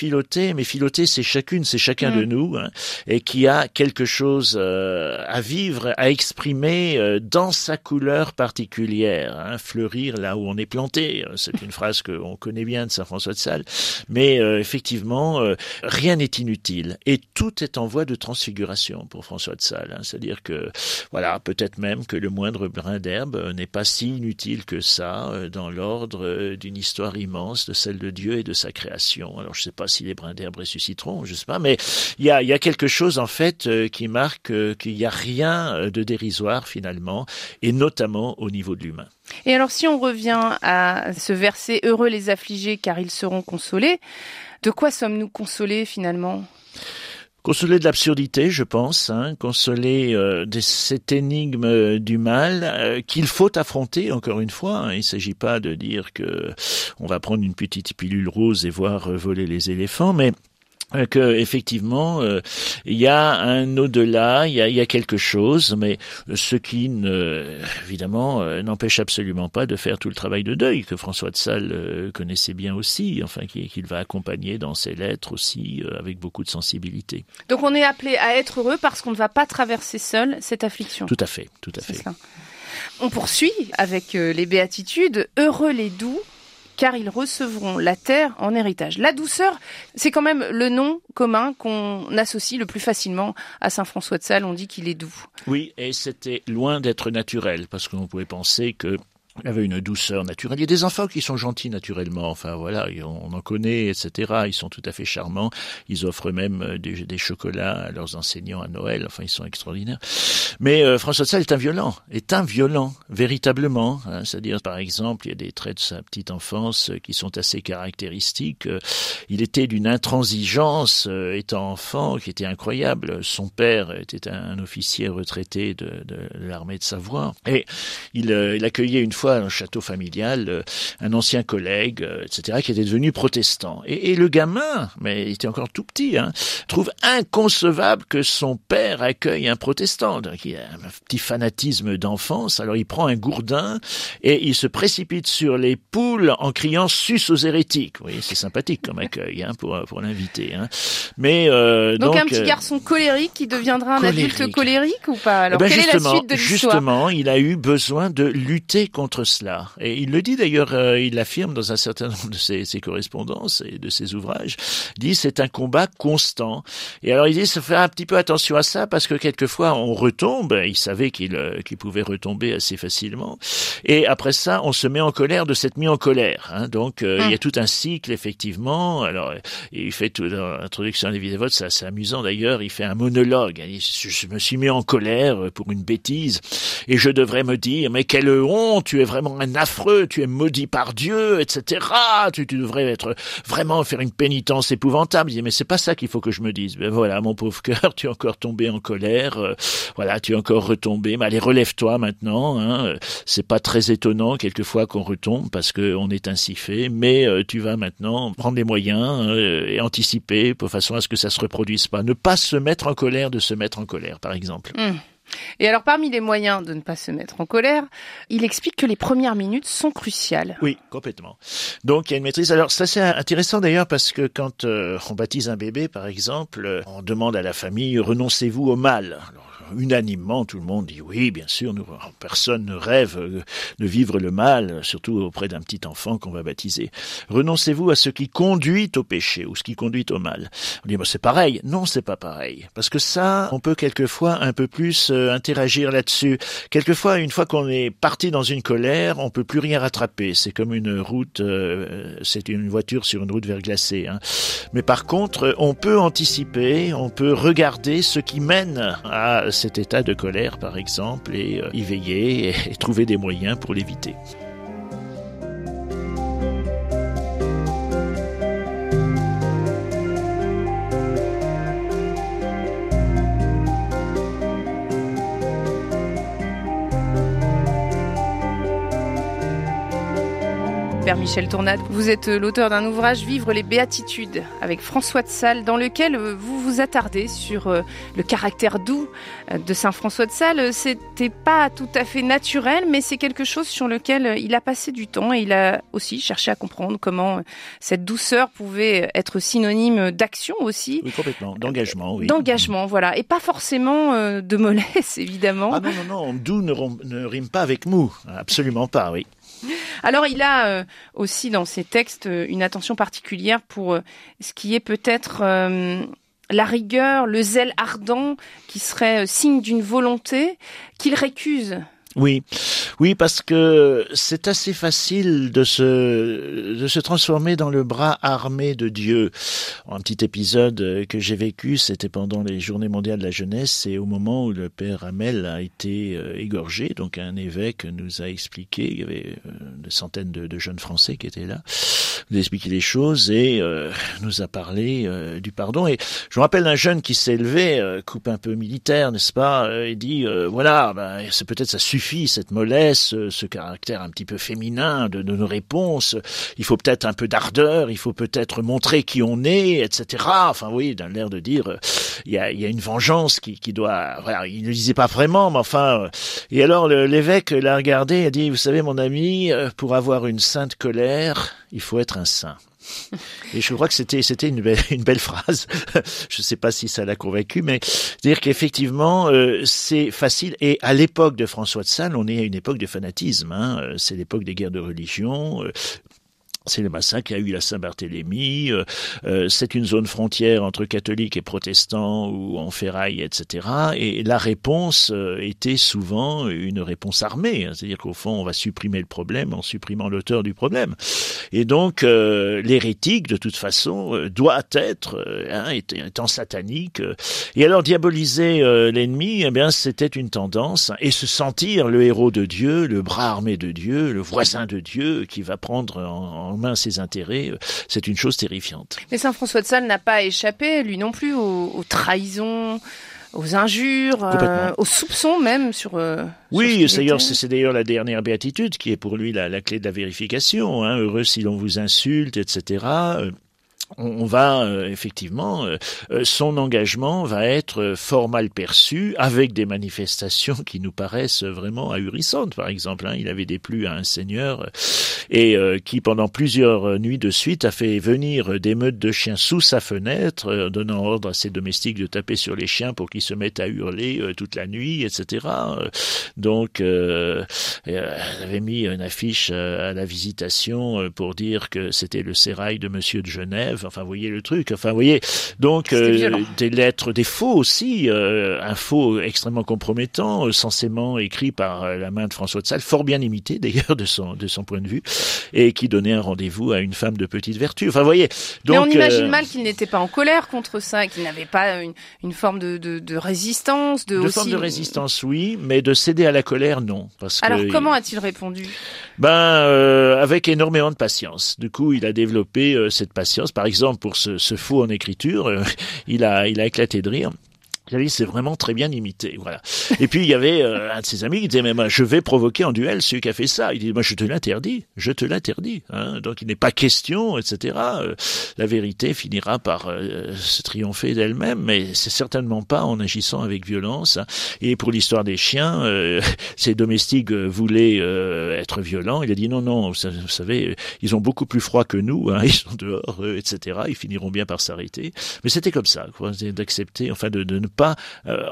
mais Philoté c'est chacune, c'est chacun de mm. nous, hein, et qui a quelque chose euh, à vivre, à exprimer euh, dans sa couleur particulière, hein, fleurir là où on est planté. C'est une phrase qu'on connaît bien de Saint François de Sales, mais effectivement, rien n'est inutile et tout est en voie de transfiguration pour François de Sales. Hein. C'est-à-dire que, voilà, peut-être même que le moindre brin d'herbe n'est pas si inutile que ça dans l'ordre d'une histoire immense de celle de Dieu et de sa création. Alors je ne sais pas si les brins d'herbe ressusciteront, je ne sais pas, mais il y a, quelque chose en fait euh, qui marque euh, qu'il n'y a rien euh, de dérisoire finalement, et notamment au niveau de l'humain. Et alors si on revient à ce verset Heureux les affligés car ils seront consolés, de quoi sommes-nous consolés finalement? Consoler de l'absurdité, je pense, hein, consoler euh, de cette énigme du mal euh, qu'il faut affronter. Encore une fois, hein. il ne s'agit pas de dire que on va prendre une petite pilule rose et voir voler les éléphants, mais euh, que effectivement euh, il y a un au-delà, il y a, y a, quelque chose, mais ce qui ne, évidemment euh, n'empêche absolument pas de faire tout le travail de deuil que François de Sales connaissait bien aussi, enfin qu'il va accompagner dans ses lettres aussi avec beaucoup de sensibilité. Donc on est appelé à être heureux parce qu'on ne va pas traverser seul cette affliction. Tout à fait, tout à fait. On poursuit avec les béatitudes. Heureux les doux, car ils recevront la terre en héritage. La douceur, c'est quand même le nom commun qu'on associe le plus facilement à Saint François de Sales. On dit qu'il est doux. Oui, et c'était loin d'être naturel, parce qu'on pouvait penser que il avait une douceur naturelle. Il y a des enfants qui sont gentils naturellement, enfin voilà, on en connaît, etc. Ils sont tout à fait charmants. Ils offrent même euh, des, chocolats à leurs enseignants à Noël. Enfin, ils sont extraordinaires. Mais euh, François de Sales est un violent, est un violent, véritablement. Hein. C'est-à-dire, par exemple, il y a des traits de sa petite enfance euh, qui sont assez caractéristiques. Il était d'une intransigeance, étant enfant, qui était incroyable. Son père était un officier retraité de, l'armée de Savoie. Et il, il accueillait une fois un château familial euh, un ancien collègue, euh, etc., qui était devenu protestant. Et, le gamin, mais il était encore tout petit, hein, trouve inconcevable que son père accueille un protestant. Donc il a un petit fanatisme d'enfance. Alors il prend un gourdin et il se précipite sur les poules en criant sus aux hérétiques. Oui, c'est sympathique comme accueil hein, pour pour l'inviter. Hein. Mais euh, donc, un petit garçon colérique qui deviendra un adulte colérique ou pas Alors? Eh ben, quelle est la suite de l'histoire? Justement, il a eu besoin de lutter contre cela. Et il le dit d'ailleurs, euh, il l'affirme dans un certain nombre de ses, correspondances et de ses ouvrages, dit c'est un combat constant. Et alors il dit, se faire un petit peu attention à ça parce que quelquefois on retombe, il savait qu'il euh, qu'il pouvait retomber assez facilement, et après ça on se met en colère de cette mise en colère. Hein. Donc euh, il y a hum. tout un cycle effectivement. Alors il fait tout dans l'introduction à des votes, c'est amusant d'ailleurs, il fait un monologue. Il dit, je me suis mis en colère pour une bêtise et je devrais me dire mais quelle honte tu es vraiment un affreux, tu es maudit par Dieu, etc. Tu, tu devrais être vraiment faire une pénitence épouvantable. Il mais c'est pas ça qu'il faut que je me dise. Ben voilà, mon pauvre cœur, tu es encore tombé en colère. Euh, voilà, tu es encore retombé. Mais allez, relève-toi maintenant. Hein. C'est pas très étonnant quelquefois qu'on retombe parce qu'on est ainsi fait. Mais euh, tu vas maintenant prendre les moyens euh, et anticiper de façon à ce que ça se reproduise pas. Ne pas se mettre en colère de se mettre en colère, par exemple. Mmh. Et alors, parmi les moyens de ne pas se mettre en colère, il explique que les premières minutes sont cruciales. Oui, complètement. Donc, il y a une maîtrise. Alors, ça c'est intéressant d'ailleurs parce que quand euh, on baptise un bébé, par exemple, on demande à la famille renoncez-vous au mal unanimement, tout le monde dit oui, bien sûr, personne ne rêve de vivre le mal, surtout auprès d'un petit enfant qu'on va baptiser. Renoncez-vous à ce qui conduit au péché ou ce qui conduit au mal. On dit, c'est pareil. Non, c'est pas pareil. Parce que ça, on peut quelquefois un peu plus euh, interagir là-dessus. Quelquefois, une fois qu'on est parti dans une colère, on peut plus rien rattraper. C'est comme une route, euh, c'est une voiture sur une route verglacée. Hein. Mais par contre, on peut anticiper, on peut regarder ce qui mène à cet état de colère, par exemple, et euh, y veiller et trouver des moyens pour l'éviter. Michel Tournade. Vous êtes euh, l'auteur d'un ouvrage Vivre les béatitudes avec François de Sales dans lequel euh, vous vous attardez sur euh, le caractère doux de Saint François de Sales. C'était pas tout à fait naturel, mais c'est quelque chose sur lequel il a passé du temps et il a aussi cherché à comprendre comment cette douceur pouvait être synonyme d'action aussi. Oui, complètement. D'engagement, oui. D'engagement, voilà. Et pas forcément de mollesse, [LAUGHS] évidemment. Ah non, non, non. Doux ne, ne rime pas avec mou. Absolument pas, oui. [LAUGHS] Alors il a euh, aussi dans ses textes euh, une attention particulière pour euh, ce qui est peut-être la rigueur, le zèle ardent qui serait signe d'une volonté qu'il récuse oui, oui, parce que c'est assez facile de se de se transformer dans le bras armé de Dieu. Un petit épisode que j'ai vécu, c'était pendant les Journées mondiales de la jeunesse, et au moment où le père Hamel a été euh, égorgé, donc un évêque nous a expliqué, il y avait euh, des centaines de, jeunes Français qui étaient là, nous a expliqué les choses et euh, nous a parlé du pardon. Et je me rappelle d'un jeune qui s'est levé, coupe un peu militaire, n'est-ce pas, et dit voilà, ben, c'est peut-être ça suffit cette mollesse, ce caractère un petit peu féminin de, nos réponses. Il faut peut-être un peu d'ardeur, il faut peut-être montrer qui on est, etc. Enfin oui, dans l'air de dire, euh, il y a, une vengeance qui, doit... Voilà, il ne le disait pas vraiment, mais enfin... Euh, et alors l'évêque l'a regardé et a dit, vous savez mon ami, euh, pour avoir une sainte colère, il faut être un saint. Et je crois que c'était c'était une belle, une belle phrase. je ne sais pas si ça l'a convaincu, mais dire qu'effectivement euh, c'est facile. Et à l'époque de François de Sales, on est à une époque de fanatisme. Hein. Euh, c'est l'époque des guerres de religion. Euh, c'est le massacre qu'il y a eu à Saint-Barthélemy. Euh, euh, c'est une zone frontière entre catholiques et protestants ou en ferraille, etc. Et la réponse euh, était souvent une réponse armée. Hein. C'est-à-dire qu'au fond, on va supprimer le problème en supprimant l'auteur du problème. Et donc, l'hérétique, de toute façon, doit être, hein, étant satanique. et alors, diaboliser l'ennemi, eh bien, c'était une tendance. et se sentir le héros de Dieu, le bras armé de Dieu, le voisin de Dieu, qui va prendre en en main ses intérêts, euh, c'est une chose terrifiante. Mais Saint François de Sales n'a pas échappé, lui non plus, aux, trahisons aux injures, euh, aux soupçons même sur. Euh, oui, c'est d'ailleurs la dernière béatitude qui est pour lui la, clé de la vérification. Hein. Heureux si l'on vous insulte, etc on va euh, effectivement, euh, euh, son engagement va être fort mal perçu avec des manifestations qui nous paraissent vraiment ahurissantes. Par exemple, hein, il avait déplu à un seigneur et qui pendant plusieurs nuits de suite a fait venir des meutes de chiens sous sa fenêtre, donnant ordre à ses domestiques de taper sur les chiens pour qu'ils se mettent à hurler toute la nuit, etc. Donc, il avait mis une affiche à la visitation pour dire que c'était le sérail de Monsieur de Genève Enfin, vous voyez le truc. Enfin, vous voyez. Donc, euh, des lettres, des faux aussi, euh, un faux extrêmement compromettant, euh, censément écrit par la main de François de Sales, fort bien imité [LAUGHS] d'ailleurs de son de son point de vue, et qui donnait un rendez-vous à une femme de petite vertu. Enfin, vous voyez. Donc, Mais on imagine mal qu'il n'était pas en colère contre ça, qu'il n'avait pas une, une forme de, de, de résistance, de, de forme de résistance, oui, mais de céder à la colère, non. Parce Alors, comment a-t-il répondu? Ben, avec énormément de patience. Du coup, il a développé cette patience. Par exemple, pour ce, ce faux en écriture, euh, il a, il a éclaté de rire c'est vraiment très bien imité. Voilà. Et puis il y avait euh, un de ses amis qui disait mais moi je vais provoquer en duel celui qui a fait ça. Il dit moi je te l'interdis, je te l'interdis. Hein. Donc il n'est pas question, etc. Euh, la vérité finira par euh, se triompher d'elle-même, mais c'est certainement pas en agissant avec violence. Hein. Et pour l'histoire des chiens, [LAUGHS] ses domestiques voulaient être violents. Il a dit non non, vous savez, ils ont beaucoup plus froid que nous. Hein. [LAUGHS] Ils sont dehors, etc. Ils finiront bien par s'arrêter. Mais c'était comme ça, d'accepter, enfin de ne pas pas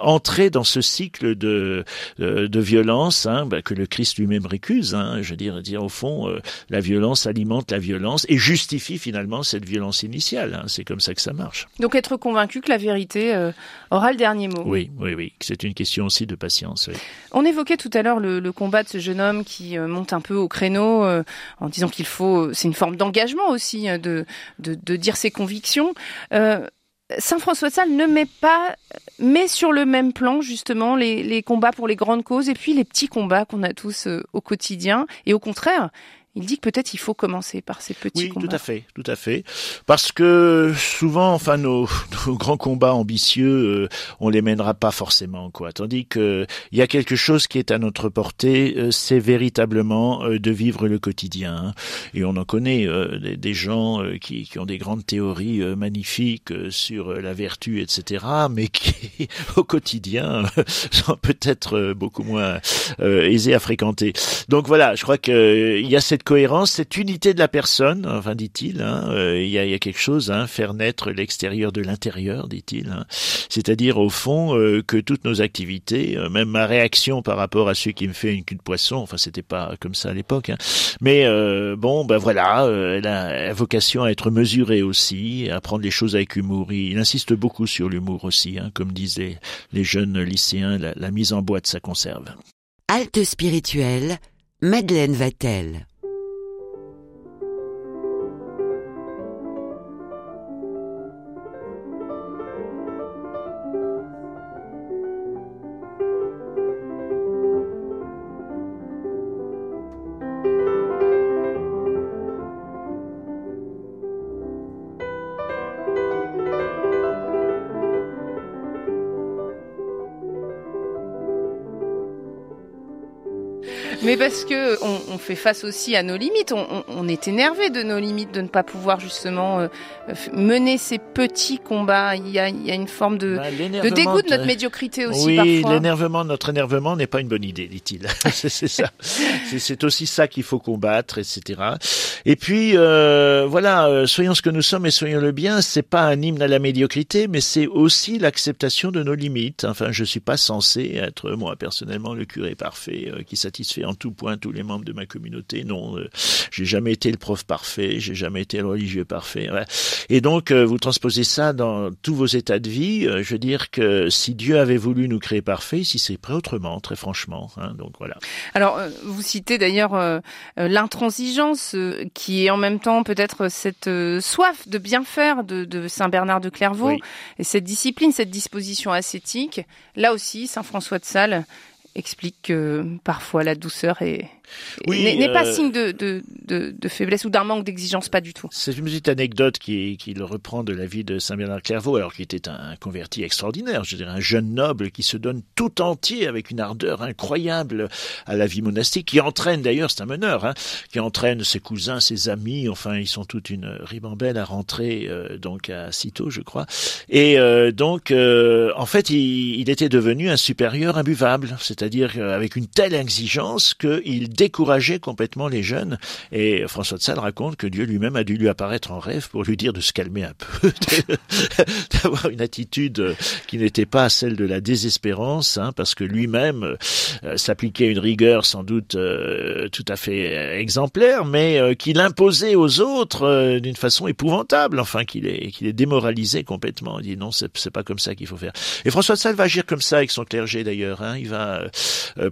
entrer dans ce cycle de de violence hein, bah, que le Christ lui-même récuse. Hein, je veux dire, dire au fond, la violence alimente la violence et justifie finalement cette violence initiale. Hein. C'est comme ça que ça marche. Donc être convaincu que la vérité aura le dernier mot. Oui, oui, oui. C'est une question aussi de patience. On évoquait tout à l'heure le, combat de ce jeune homme qui monte un peu au créneau en disant qu'il faut, c'est une forme d'engagement aussi de, de, de dire ses convictions. Euh, Saint François de Sales ne met pas, met sur le même plan justement les, les, combats pour les grandes causes et puis les petits combats qu'on a tous euh, au quotidien. Et au contraire, il dit que peut-être il faut commencer par ces petits oui, combats. tout à fait, tout à fait. Parce que souvent, enfin, nos, [LAUGHS] nos grands combats ambitieux, euh, on les mènera pas forcément, quoi. Tandis que il y a quelque chose qui est à notre portée, euh, c'est véritablement euh, de vivre le quotidien. Hein. Et on en connaît des, des, gens qui, qui, ont des grandes théories magnifiques sur la vertu, etc., mais [LAUGHS] qui, au quotidien, [LAUGHS] sont peut-être beaucoup moins aisés à fréquenter. Donc voilà, je crois qu'il y a cette cohérence, cette unité de la personne, enfin dit-il, hein, euh, il, y a, il, y a, quelque chose, hein, faire naître l'extérieur de l'intérieur, dit-il. Hein. C'est-à-dire au fond euh, que toutes nos activités, euh, même ma réaction par rapport à celui qui me fait une queue de poisson, enfin c'était pas comme ça à l'époque, hein, mais bon, ben voilà, elle a, vocation à être mesurée aussi, à prendre les choses avec humour. Il insiste beaucoup sur l'humour aussi, hein, comme disaient les jeunes lycéens, la, la mise en boîte, ça conserve. Halte spirituelle, Madeleine Vatel. Parce que on, fait face aussi à nos limites. On, est énervé de nos limites, de ne pas pouvoir justement euh, mener ces petits combats. Il y a, une forme de, bah, de dégoût de notre médiocrité aussi oui, l'énervement, notre énervement n'est pas une bonne idée, dit-il. [LAUGHS] c'est ça. C'est aussi ça qu'il faut combattre, etc. Et puis euh, voilà, euh, soyons ce que nous sommes et soyons le bien. C'est pas un hymne à la médiocrité, mais c'est aussi l'acceptation de nos limites. Enfin, je suis pas censé être moi personnellement le curé parfait qui satisfait en tout point tous les membres de ma communauté. Non, euh, j'ai jamais été le prof parfait, j'ai jamais été le religieux parfait. Et donc, euh, vous transposez ça dans tous vos états de vie. Euh, je veux dire que si Dieu avait voulu nous créer parfaits, si c'est prêt autrement, très franchement. Hein, donc voilà. Alors, vous citez d'ailleurs l'intransigeance, qui est en même temps peut-être cette soif de bien faire de, de Saint Bernard de Clairvaux, et cette discipline, cette disposition ascétique. Là aussi, Saint François de Sales explique que parfois la douceur est, oui, n'est pas euh, signe de, de, de, de, faiblesse ou d'un manque d'exigence, pas du tout. C'est une petite anecdote qui, qui le reprend de la vie de Saint Bernard Clairvaux, alors qu'il était un converti extraordinaire, je dirais un jeune noble qui se donne tout entier avec une ardeur incroyable à la vie monastique, qui entraîne d'ailleurs, c'est un meneur, hein, qui entraîne ses cousins, ses amis, enfin ils sont toute une ribambelle à rentrer euh, donc à Cîteaux, je crois. Et euh, donc en fait il, il, était devenu un supérieur imbuvable, c'est-à-dire avec une telle exigence qu'il décourager complètement les jeunes. Et François de Sales raconte que Dieu lui-même a dû lui apparaître en rêve pour lui dire de se calmer un peu, [LAUGHS] [LAUGHS] d'avoir une attitude qui n'était pas celle de la désespérance, hein, parce que lui-même euh, s'appliquait une rigueur sans doute euh, tout à fait exemplaire, mais euh, qu'il imposait aux autres d'une façon épouvantable, enfin qu'il est qu'il est démoralisé complètement. Il dit non, c'est pas comme ça qu'il faut faire. Et François de Sales va agir comme ça avec son clergé d'ailleurs. Hein. Il va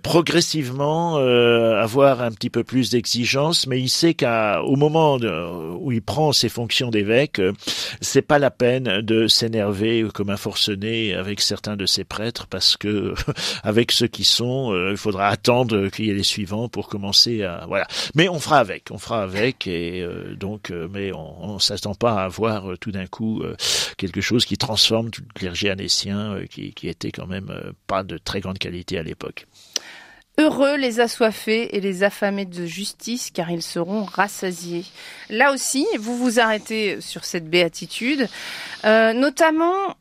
progressivement avoir un petit peu plus d'exigence, mais il sait qu'au moment où il prend ses fonctions d'évêque, euh, c'est pas la peine de s'énerver comme un forcené avec certains de ses prêtres, parce que [LAUGHS] avec ceux qui sont, euh, il faudra attendre qu'il y ait les suivants pour commencer à voilà. Mais on fera avec, on fera avec, et euh, donc, mais on, on s'attend pas à avoir tout d'un coup quelque chose qui transforme tout le clergé anécien, qui, qui était quand même pas de très grande qualité à l'époque. Heureux les assoiffés et les affamés de justice, car ils seront rassasiés. Là aussi, vous vous arrêtez sur cette béatitude, euh, notamment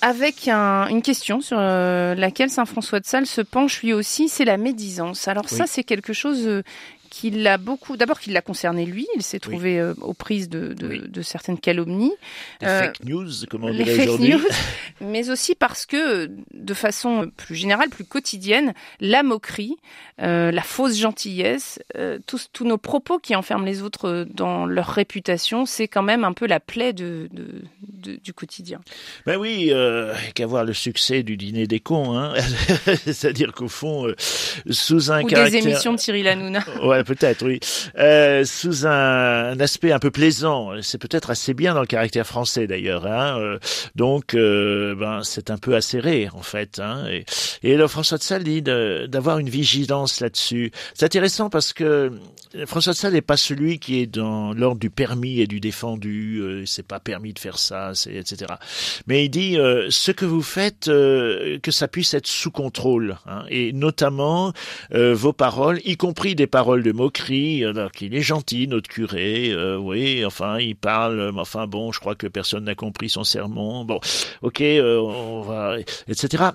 avec une question sur euh, laquelle Saint François de Sales se penche lui aussi, c'est la médisance. Alors ça, c'est quelque chose euh, qu'il a beaucoup. D'abord qu'il l'a concerné lui, il s'est trouvé euh, aux prises de, de, de, certaines calomnies. Des euh, fake news, comme on dirait aujourd'hui. [LAUGHS] Mais aussi parce que, de façon plus générale, plus quotidienne, la moquerie, euh, la fausse gentillesse, euh, tous, tous nos propos qui enferment les autres dans leur réputation, c'est quand même un peu la plaie de, de, de du quotidien. Ben oui, qu'avoir le succès du dîner des cons, hein [LAUGHS] c'est-à-dire qu'au fond, sous un Ou caractère... des émissions de Cyril Hanouna. ouais, peut-être, oui. Euh, sous un, un, aspect un peu plaisant, c'est peut-être assez bien dans le caractère français d'ailleurs. Hein euh, donc, euh, ben c'est un peu acéré en fait. Hein et, et alors, François de Sales dit d'avoir une vigilance là-dessus. C'est intéressant parce que François de Sales n'est pas celui qui est dans l'ordre du permis et du défendu. Euh, c'est pas permis de faire ça, etc. Mais il dit euh, ce que vous faites, euh, que ça puisse être sous contrôle, hein, et notamment euh, vos paroles, y compris des paroles moquerie. Alors qu'il est gentil, notre curé, euh, oui, enfin il parle, mais enfin bon, je crois que personne n'a compris son sermon. Bon, ok, euh, on va, etc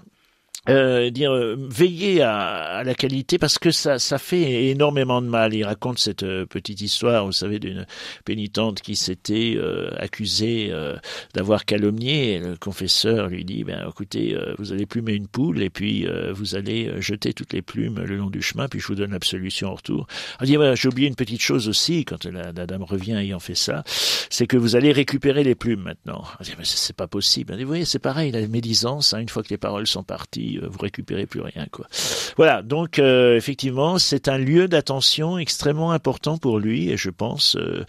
euh, dire euh, veiller à, à, la qualité parce que ça ça fait énormément de mal. Il raconte cette euh, petite histoire, vous savez, d'une pénitente qui s'était euh, accusée euh, d'avoir calomnié. Et le confesseur lui dit ben écoutez, vous allez plumer une poule et puis vous allez jeter toutes les plumes le long du chemin, puis je vous donne l'absolution en retour. Il dit ben, j'ai oublié une petite chose aussi quand la, dame revient ayant fait ça, c'est que vous allez récupérer les plumes maintenant. Il dit mais c'est pas possible. Il dit, vous voyez, c'est pareil, la médisance, hein, une fois que les paroles sont parties vous récupérez plus rien quoi. Voilà, donc euh, effectivement, c'est un lieu d'attention extrêmement important pour lui et je pense euh,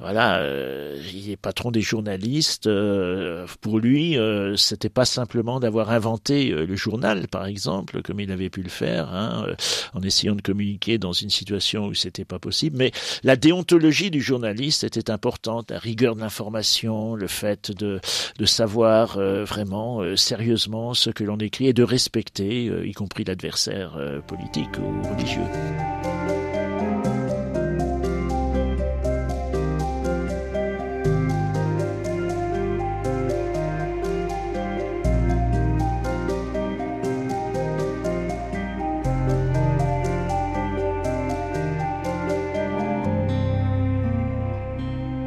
voilà, euh, il est patron des journalistes euh, pour lui, euh, c'était pas simplement d'avoir inventé le journal par exemple comme il avait pu le faire hein, en essayant de communiquer dans une situation où c'était pas possible, mais la déontologie du journaliste était importante, la rigueur de l'information, le fait de de savoir vraiment sérieusement ce que l'on écrit et de respecter euh, y compris l'adversaire euh, politique ou religieux.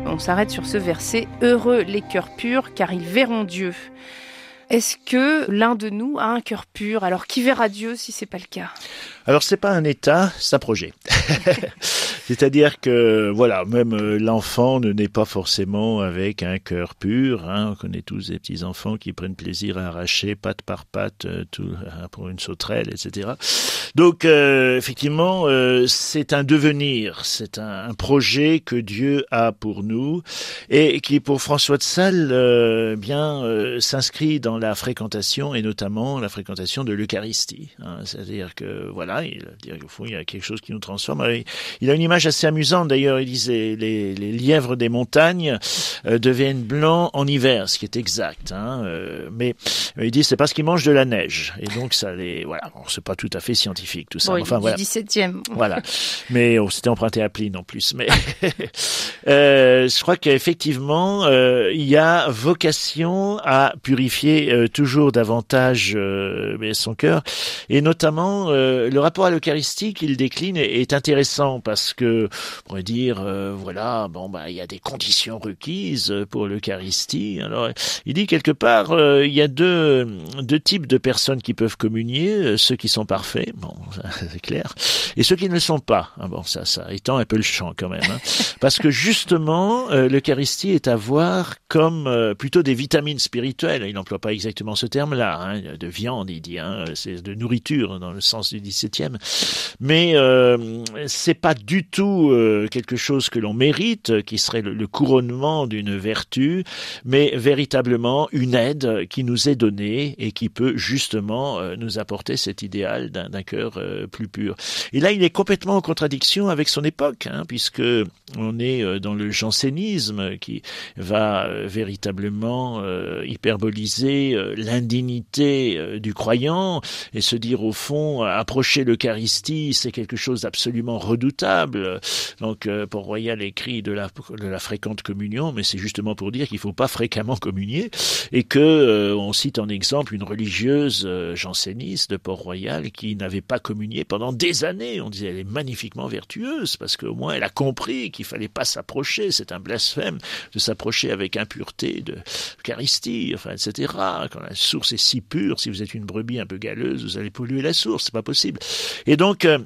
On s'arrête sur ce verset Heureux les cœurs purs, car ils verront Dieu. Est-ce que l'un de nous a un cœur pur? Alors qui verra Dieu si c'est pas le cas? Alors c'est pas un état, c'est un projet. [LAUGHS] C'est-à-dire que voilà, même l'enfant ne naît pas forcément avec un cœur pur. Hein. On connaît tous des petits enfants qui prennent plaisir à arracher patte par patte tout pour une sauterelle, etc. Donc euh, effectivement, euh, c'est un devenir, c'est un, projet que Dieu a pour nous et qui pour François de Sales euh, bien s'inscrit dans la fréquentation et notamment la fréquentation de l'Eucharistie. Hein. C'est-à-dire que voilà, il, au fond, il y a quelque chose qui nous transforme. Il a une image assez amusante d'ailleurs. Il disait les, les lièvres des montagnes euh, deviennent blancs en hiver, ce qui est exact. Hein, euh, mais il dit c'est parce qu'ils mangent de la neige et donc ça les voilà. Bon, c'est pas tout à fait scientifique tout ça. Bon, enfin voilà. 17e. Voilà. [LAUGHS] Mais oh, c'était emprunté à Pline en plus. Mais [LAUGHS] euh, je crois qu'effectivement euh, il y a vocation à purifier euh, toujours davantage euh, son cœur et notamment le rapport à l'Eucharistie qu'il décline est, intéressant parce que on pourrait dire, euh, voilà, bon bah il y a des conditions requises pour l'Eucharistie. Alors il dit quelque part, euh, il y a deux deux types de personnes qui peuvent communier, euh, ceux qui sont parfaits, bon [LAUGHS] c'est clair, et ceux qui ne le sont pas. Ah, bon ça ça étend un peu le champ quand même, hein. parce que justement l'Eucharistie est à voir comme plutôt des vitamines spirituelles. Il n'emploie pas exactement ce terme-là, hein, de viande, il dit, hein, c'est de nourriture dans le sens du 17e, mais c'est pas du tout euh, quelque chose que l'on mérite, qui serait le, couronnement d'une vertu, mais véritablement une aide qui nous est donnée et qui peut justement euh, nous apporter cet idéal d'un cœur euh, plus pur. Et là, il est complètement en contradiction avec son époque, hein, puisque on est euh, dans le jansénisme qui va euh, véritablement euh, hyperboliser l'indignité du croyant et se dire au fond approcher l'Eucharistie c'est quelque chose d'absolument redoutable. Donc Port-Royal écrit de la, de la fréquente communion, mais c'est justement pour dire qu'il faut pas fréquemment communier et que on cite en exemple une religieuse janséniste de Port-Royal qui n'avait pas communié pendant des années. On disait elle est magnifiquement vertueuse parce qu'au moins elle a compris qu'il fallait pas s'approcher. C'est un blasphème de s'approcher avec impureté de l'Eucharistie, enfin, etc. Quand la source est si pure, si vous êtes une brebis un peu galeuse, vous allez polluer la source, c'est pas possible. Et donc, euh,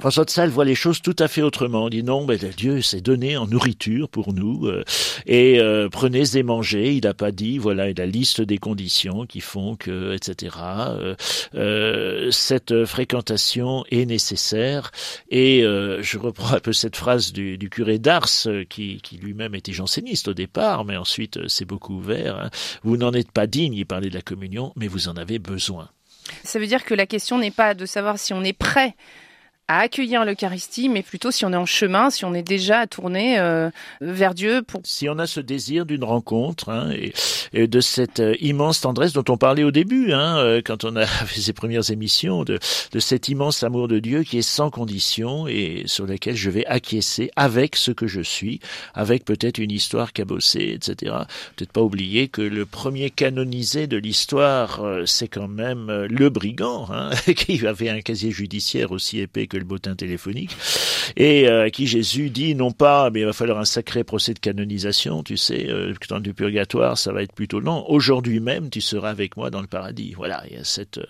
François de Sales voit les choses tout à fait autrement. Il dit non, mais Dieu s'est donné en nourriture pour nous euh, et euh, prenez et mangez. Il n'a pas dit voilà la liste des conditions qui font que etc. Euh, cette fréquentation est nécessaire et je reprends un peu cette phrase du, curé d'Ars qui, qui lui-même était janséniste au départ, mais ensuite s'est beaucoup ouvert. Hein. Vous n'en êtes pas digne, il parlait de la communion, mais vous en avez besoin. Ça veut dire que la question n'est pas de savoir si on est prêt à accueillir l'Eucharistie, mais plutôt si on est en chemin, si on est déjà tourné euh, vers Dieu. Pour... Si on a ce désir d'une rencontre hein, et, de cette euh, immense tendresse dont on parlait au début, hein, euh, quand on a [LAUGHS] fait ses premières émissions, de, de cet immense amour de Dieu qui est sans condition et sur lequel je vais acquiescer avec ce que je suis, avec peut-être une histoire cabossée, etc. Peut-être pas oublier que le premier canonisé de l'histoire, c'est quand même le brigand, hein, [LAUGHS] qui avait un casier judiciaire aussi épais que le bottin téléphonique, et euh, à qui Jésus dit non pas, mais il va falloir un sacré procès de canonisation, tu sais, euh, dans du purgatoire, ça va être plutôt long. Aujourd'hui même, tu seras avec moi dans le paradis. Voilà, il y a cette,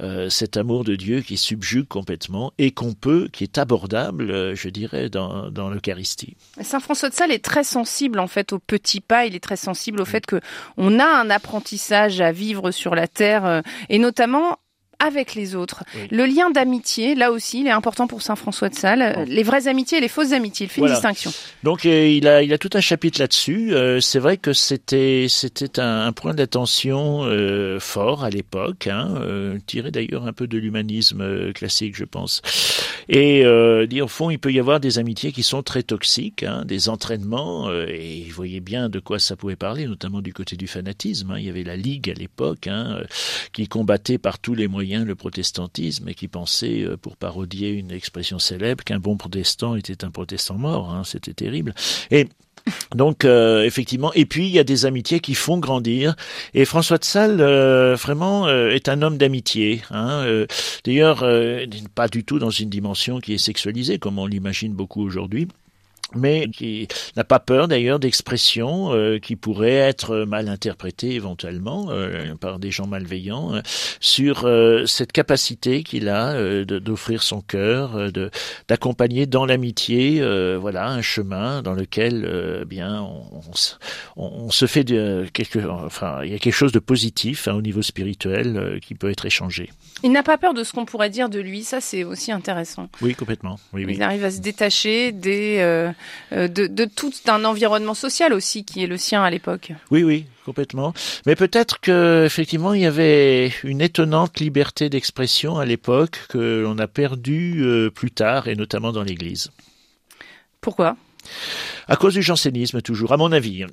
euh, cet amour de Dieu qui subjugue complètement et qu'on peut, qui est abordable, je dirais, dans, dans l'Eucharistie. Saint François de Sales est très sensible en fait aux petits pas. Il est très sensible au fait que on a un apprentissage à vivre sur la terre et notamment avec les autres. Le lien d'amitié, là aussi, il est important pour Saint François de Sales. Les vraies amitiés et les fausses amitiés, il fait une distinction. Donc euh, il a il a tout un chapitre là-dessus. Euh, c'est vrai que c'était c'était un, point d'attention euh, fort à l'époque, hein, tiré d'ailleurs un peu de l'humanisme classique, je pense. Et dit au fond, il peut y avoir des amitiés qui sont très toxiques, hein, des entraînements. et il voyait bien de quoi ça pouvait parler, notamment du côté du fanatisme. Hein. Il y avait la Ligue à l'époque, qui combattait par tous les moyens le protestantisme et qui pensait, euh, pour parodier une expression célèbre, qu'un bon protestant était un protestant mort. Hein, C'était terrible. Et donc euh, effectivement, et puis il y a des amitiés qui font grandir. Et François de Sales, euh, vraiment, est un homme d'amitié. Hein, D'ailleurs, pas du tout dans une dimension qui est sexualisée, comme on l'imagine beaucoup aujourd'hui mais qui n'a pas peur d'ailleurs d'expressions euh, qui pourraient être mal interprétées éventuellement euh, par des gens malveillants euh, sur cette capacité qu'il a d'offrir son cœur, de d'accompagner dans l'amitié, voilà, un chemin dans lequel bien on, on, se fait de quelque, enfin il y a quelque chose de positif hein, au niveau spirituel qui peut être échangé. Il n'a pas peur de ce qu'on pourrait dire de lui, ça c'est aussi intéressant. Oui, complètement. Oui, oui. Il arrive à se détacher des euh, de, tout un environnement social aussi qui est le sien à l'époque. Oui, oui, complètement. Mais peut-être que effectivement il y avait une étonnante liberté d'expression à l'époque que l'on a perdue euh, plus tard et notamment dans l'Église. Pourquoi? À cause du jansénisme, toujours, à mon avis.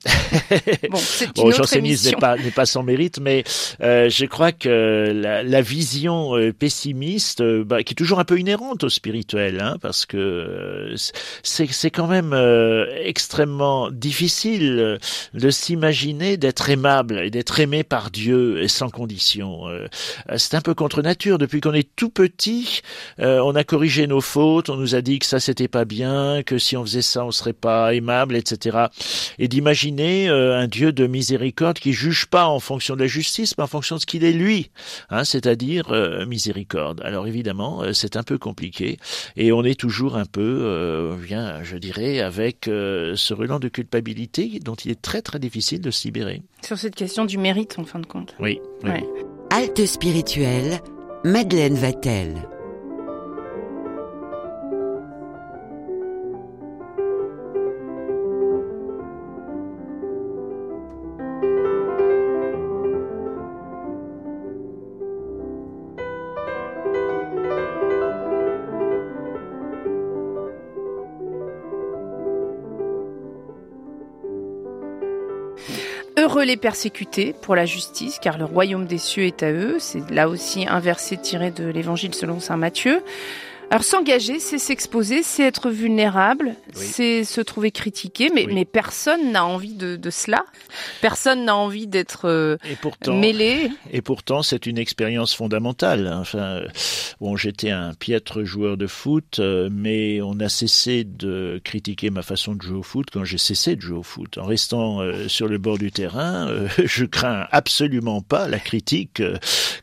Bon, [LAUGHS] c'est bon, le jansénisme n'est pas, pas sans mérite, mais euh, je crois que la, la vision euh, pessimiste, euh, bah, qui est toujours un peu inhérente au spirituel, hein, parce que euh, c'est quand même extrêmement difficile de s'imaginer d'être aimable et d'être aimé par Dieu et sans condition. c'est un peu contre nature. Depuis qu'on est tout petit, on a corrigé nos fautes, on nous a dit que ça c'était pas bien, que si on faisait ça on serait pas aimable, etc. Et d'imaginer euh, un Dieu de miséricorde qui juge pas en fonction de la justice, mais en fonction de ce qu'il est lui, hein, c'est-à-dire euh, miséricorde. Alors évidemment, euh, c'est un peu compliqué et on est toujours un peu, bien, je dirais, avec ce relent de culpabilité dont il est très très difficile de se libérer. Sur cette question du mérite, en fin de compte. Oui. oui. Halte spirituelle, Madeleine Vatel. Heureux les persécutés pour la justice, car le royaume des cieux est à eux. C'est là aussi un verset tiré de l'évangile selon saint Matthieu. Alors s'engager, c'est s'exposer, c'est être vulnérable, c'est se trouver critiqué, mais, mais personne n'a envie de, de, cela. Personne n'a envie d'être euh, mêlé. Et pourtant, c'est une expérience fondamentale. Enfin, bon, j'étais un piètre joueur de foot, euh, mais on a cessé de critiquer ma façon de jouer au foot quand j'ai cessé de jouer au foot. En restant euh, sur le bord du terrain, [LAUGHS] je crains absolument pas la critique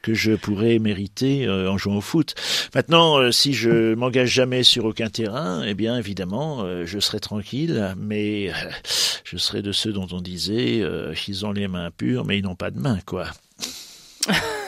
que je pourrais mériter en jouant au foot. Maintenant, si je m'engage jamais sur aucun terrain, eh bien évidemment, euh, je serai tranquille, mais euh, je serai de ceux dont on disait euh, ils ont les mains pures, mais ils n'ont pas de mains, quoi. [LAUGHS]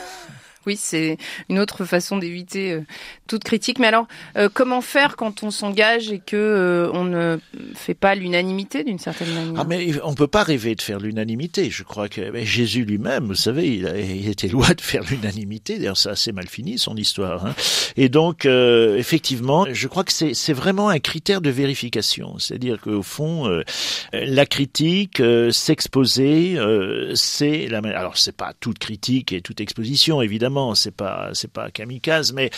Oui, c'est une autre façon d'éviter euh, toute critique. Mais alors, euh, comment faire quand on s'engage et que euh, on ne fait pas l'unanimité d'une certaine manière? Ah, mais on peut pas rêver de faire l'unanimité. Je crois que Jésus lui-même, vous savez, il, était loin de faire l'unanimité. D'ailleurs, ça a assez mal fini son histoire. Hein. Et donc, effectivement, je crois que c'est vraiment un critère de vérification. C'est-à-dire qu'au fond, la critique, s'exposer, c'est la. Alors, c'est pas toute critique et toute exposition, évidemment c'est pas c'est pas kamikaze, mais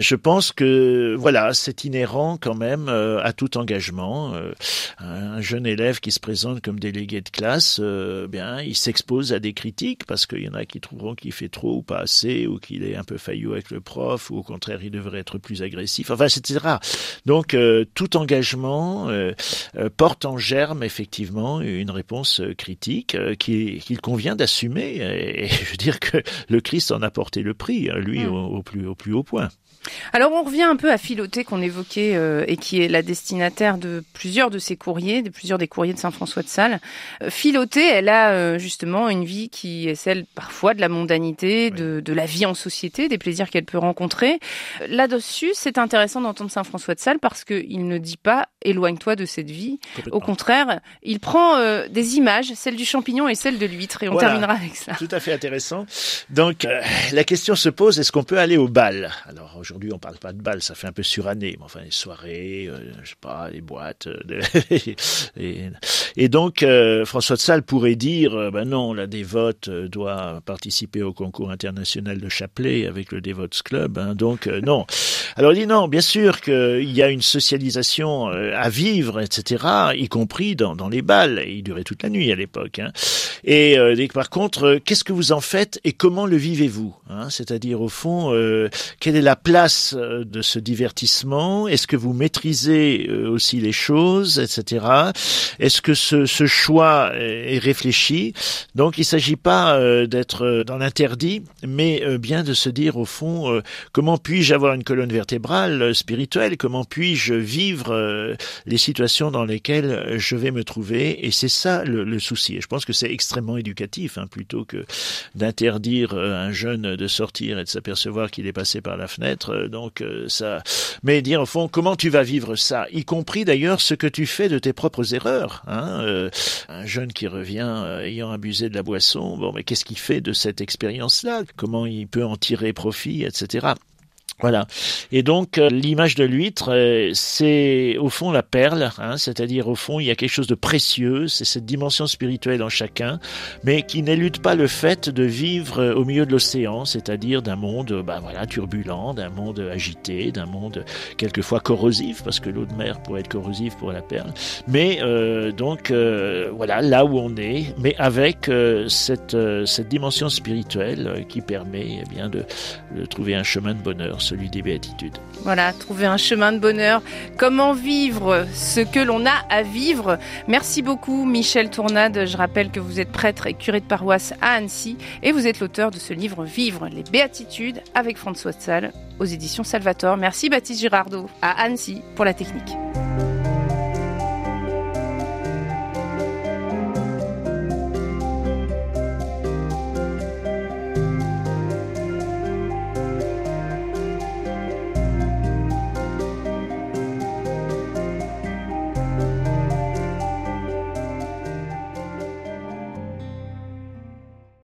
je pense que voilà, c'est inhérent quand même euh, à tout engagement. Euh, un jeune élève qui se présente comme délégué de classe, euh, bien, il s'expose à des critiques parce qu'il y en a qui trouveront qu'il fait trop ou pas assez, ou qu'il est un peu faillot avec le prof, ou au contraire, il devrait être plus agressif. Enfin, etc. Donc, tout engagement porte en germe effectivement une réponse critique qu'il convient d'assumer. Et, je veux dire que le Christ en a porté le prix, hein, lui, plus, au plus haut point. Alors on revient un peu à Philoté qu'on évoquait euh, et qui est la destinataire de plusieurs de ses courriers, de plusieurs des courriers de Saint François de Sales. Euh, Philoté, elle a euh, justement une vie qui est celle parfois de la mondanité, de, de, la vie en société, des plaisirs qu'elle peut rencontrer. Là-dessus, c'est intéressant d'entendre Saint François de Sales parce qu'il ne dit pas éloigne-toi de cette vie. Au contraire, il prend des images, celle du champignon et celle de l'huître, et on terminera avec ça. Tout à fait intéressant. Donc la question se pose est-ce qu'on peut aller au bal? Alors aujourd'hui, on parle pas de bal, ça fait un peu suranné. Mais enfin, les soirées, euh, je sais pas, les boîtes. Euh, [LAUGHS] et, donc, euh, François de Sales pourrait dire, ben non, la dévote doit participer au concours international de chapelet avec le Dévotes Club. Hein, donc, non. Alors, il dit non, bien sûr qu'il y a une socialisation à vivre, etc., y compris dans, dans les balles. il durait toute la nuit à l'époque. Hein. Et par contre, qu'est-ce que vous en faites et comment le vivez-vous hein? C'est-à-dire, au fond, quelle est la place euh, de ce divertissement? Est-ce que vous maîtrisez euh, aussi les choses, etc. Est-ce que ce, ce, choix est réfléchi? Donc il ne s'agit pas euh, d'être dans l'interdit, mais bien de se dire au fond comment puis-je avoir une colonne vertébrale spirituelle? Comment puis-je vivre les situations dans lesquelles je vais me trouver? Et c'est ça le, le, souci. Et je pense que c'est extrêmement éducatif, hein, plutôt que d'interdire un jeune de sortir et de s'apercevoir qu'il est passé par la fenêtre euh, donc euh, ça, mais dire au fond comment tu vas vivre ça, y compris d'ailleurs ce que tu fais de tes propres erreurs. Hein euh, un jeune qui revient ayant abusé de la boisson, bon, mais qu'est-ce qu'il fait de cette expérience-là? Comment il peut en tirer profit, etc. Voilà. Et donc euh, l'image de l'huître, euh, c'est au fond la perle, hein, c'est-à-dire au fond il y a quelque chose de précieux, c'est cette dimension spirituelle en chacun, mais qui n'élude pas le fait de vivre euh, au milieu de l'océan, c'est-à-dire d'un monde, bah voilà, turbulent, d'un monde agité, d'un monde quelquefois corrosif, parce que l'eau de mer pourrait être corrosive pour la perle. Mais donc voilà, là où on est, mais avec cette cette dimension spirituelle qui permet eh bien de, de trouver un chemin de bonheur celui des béatitudes. Voilà, trouver un chemin de bonheur. Comment vivre ce que l'on a à vivre? Merci beaucoup Michel Tournade. Je rappelle que vous êtes prêtre et curé de paroisse à Annecy et vous êtes l'auteur de ce livre Vivre les béatitudes avec François de aux éditions Salvatore. Merci Baptiste Girardot à Annecy pour la technique.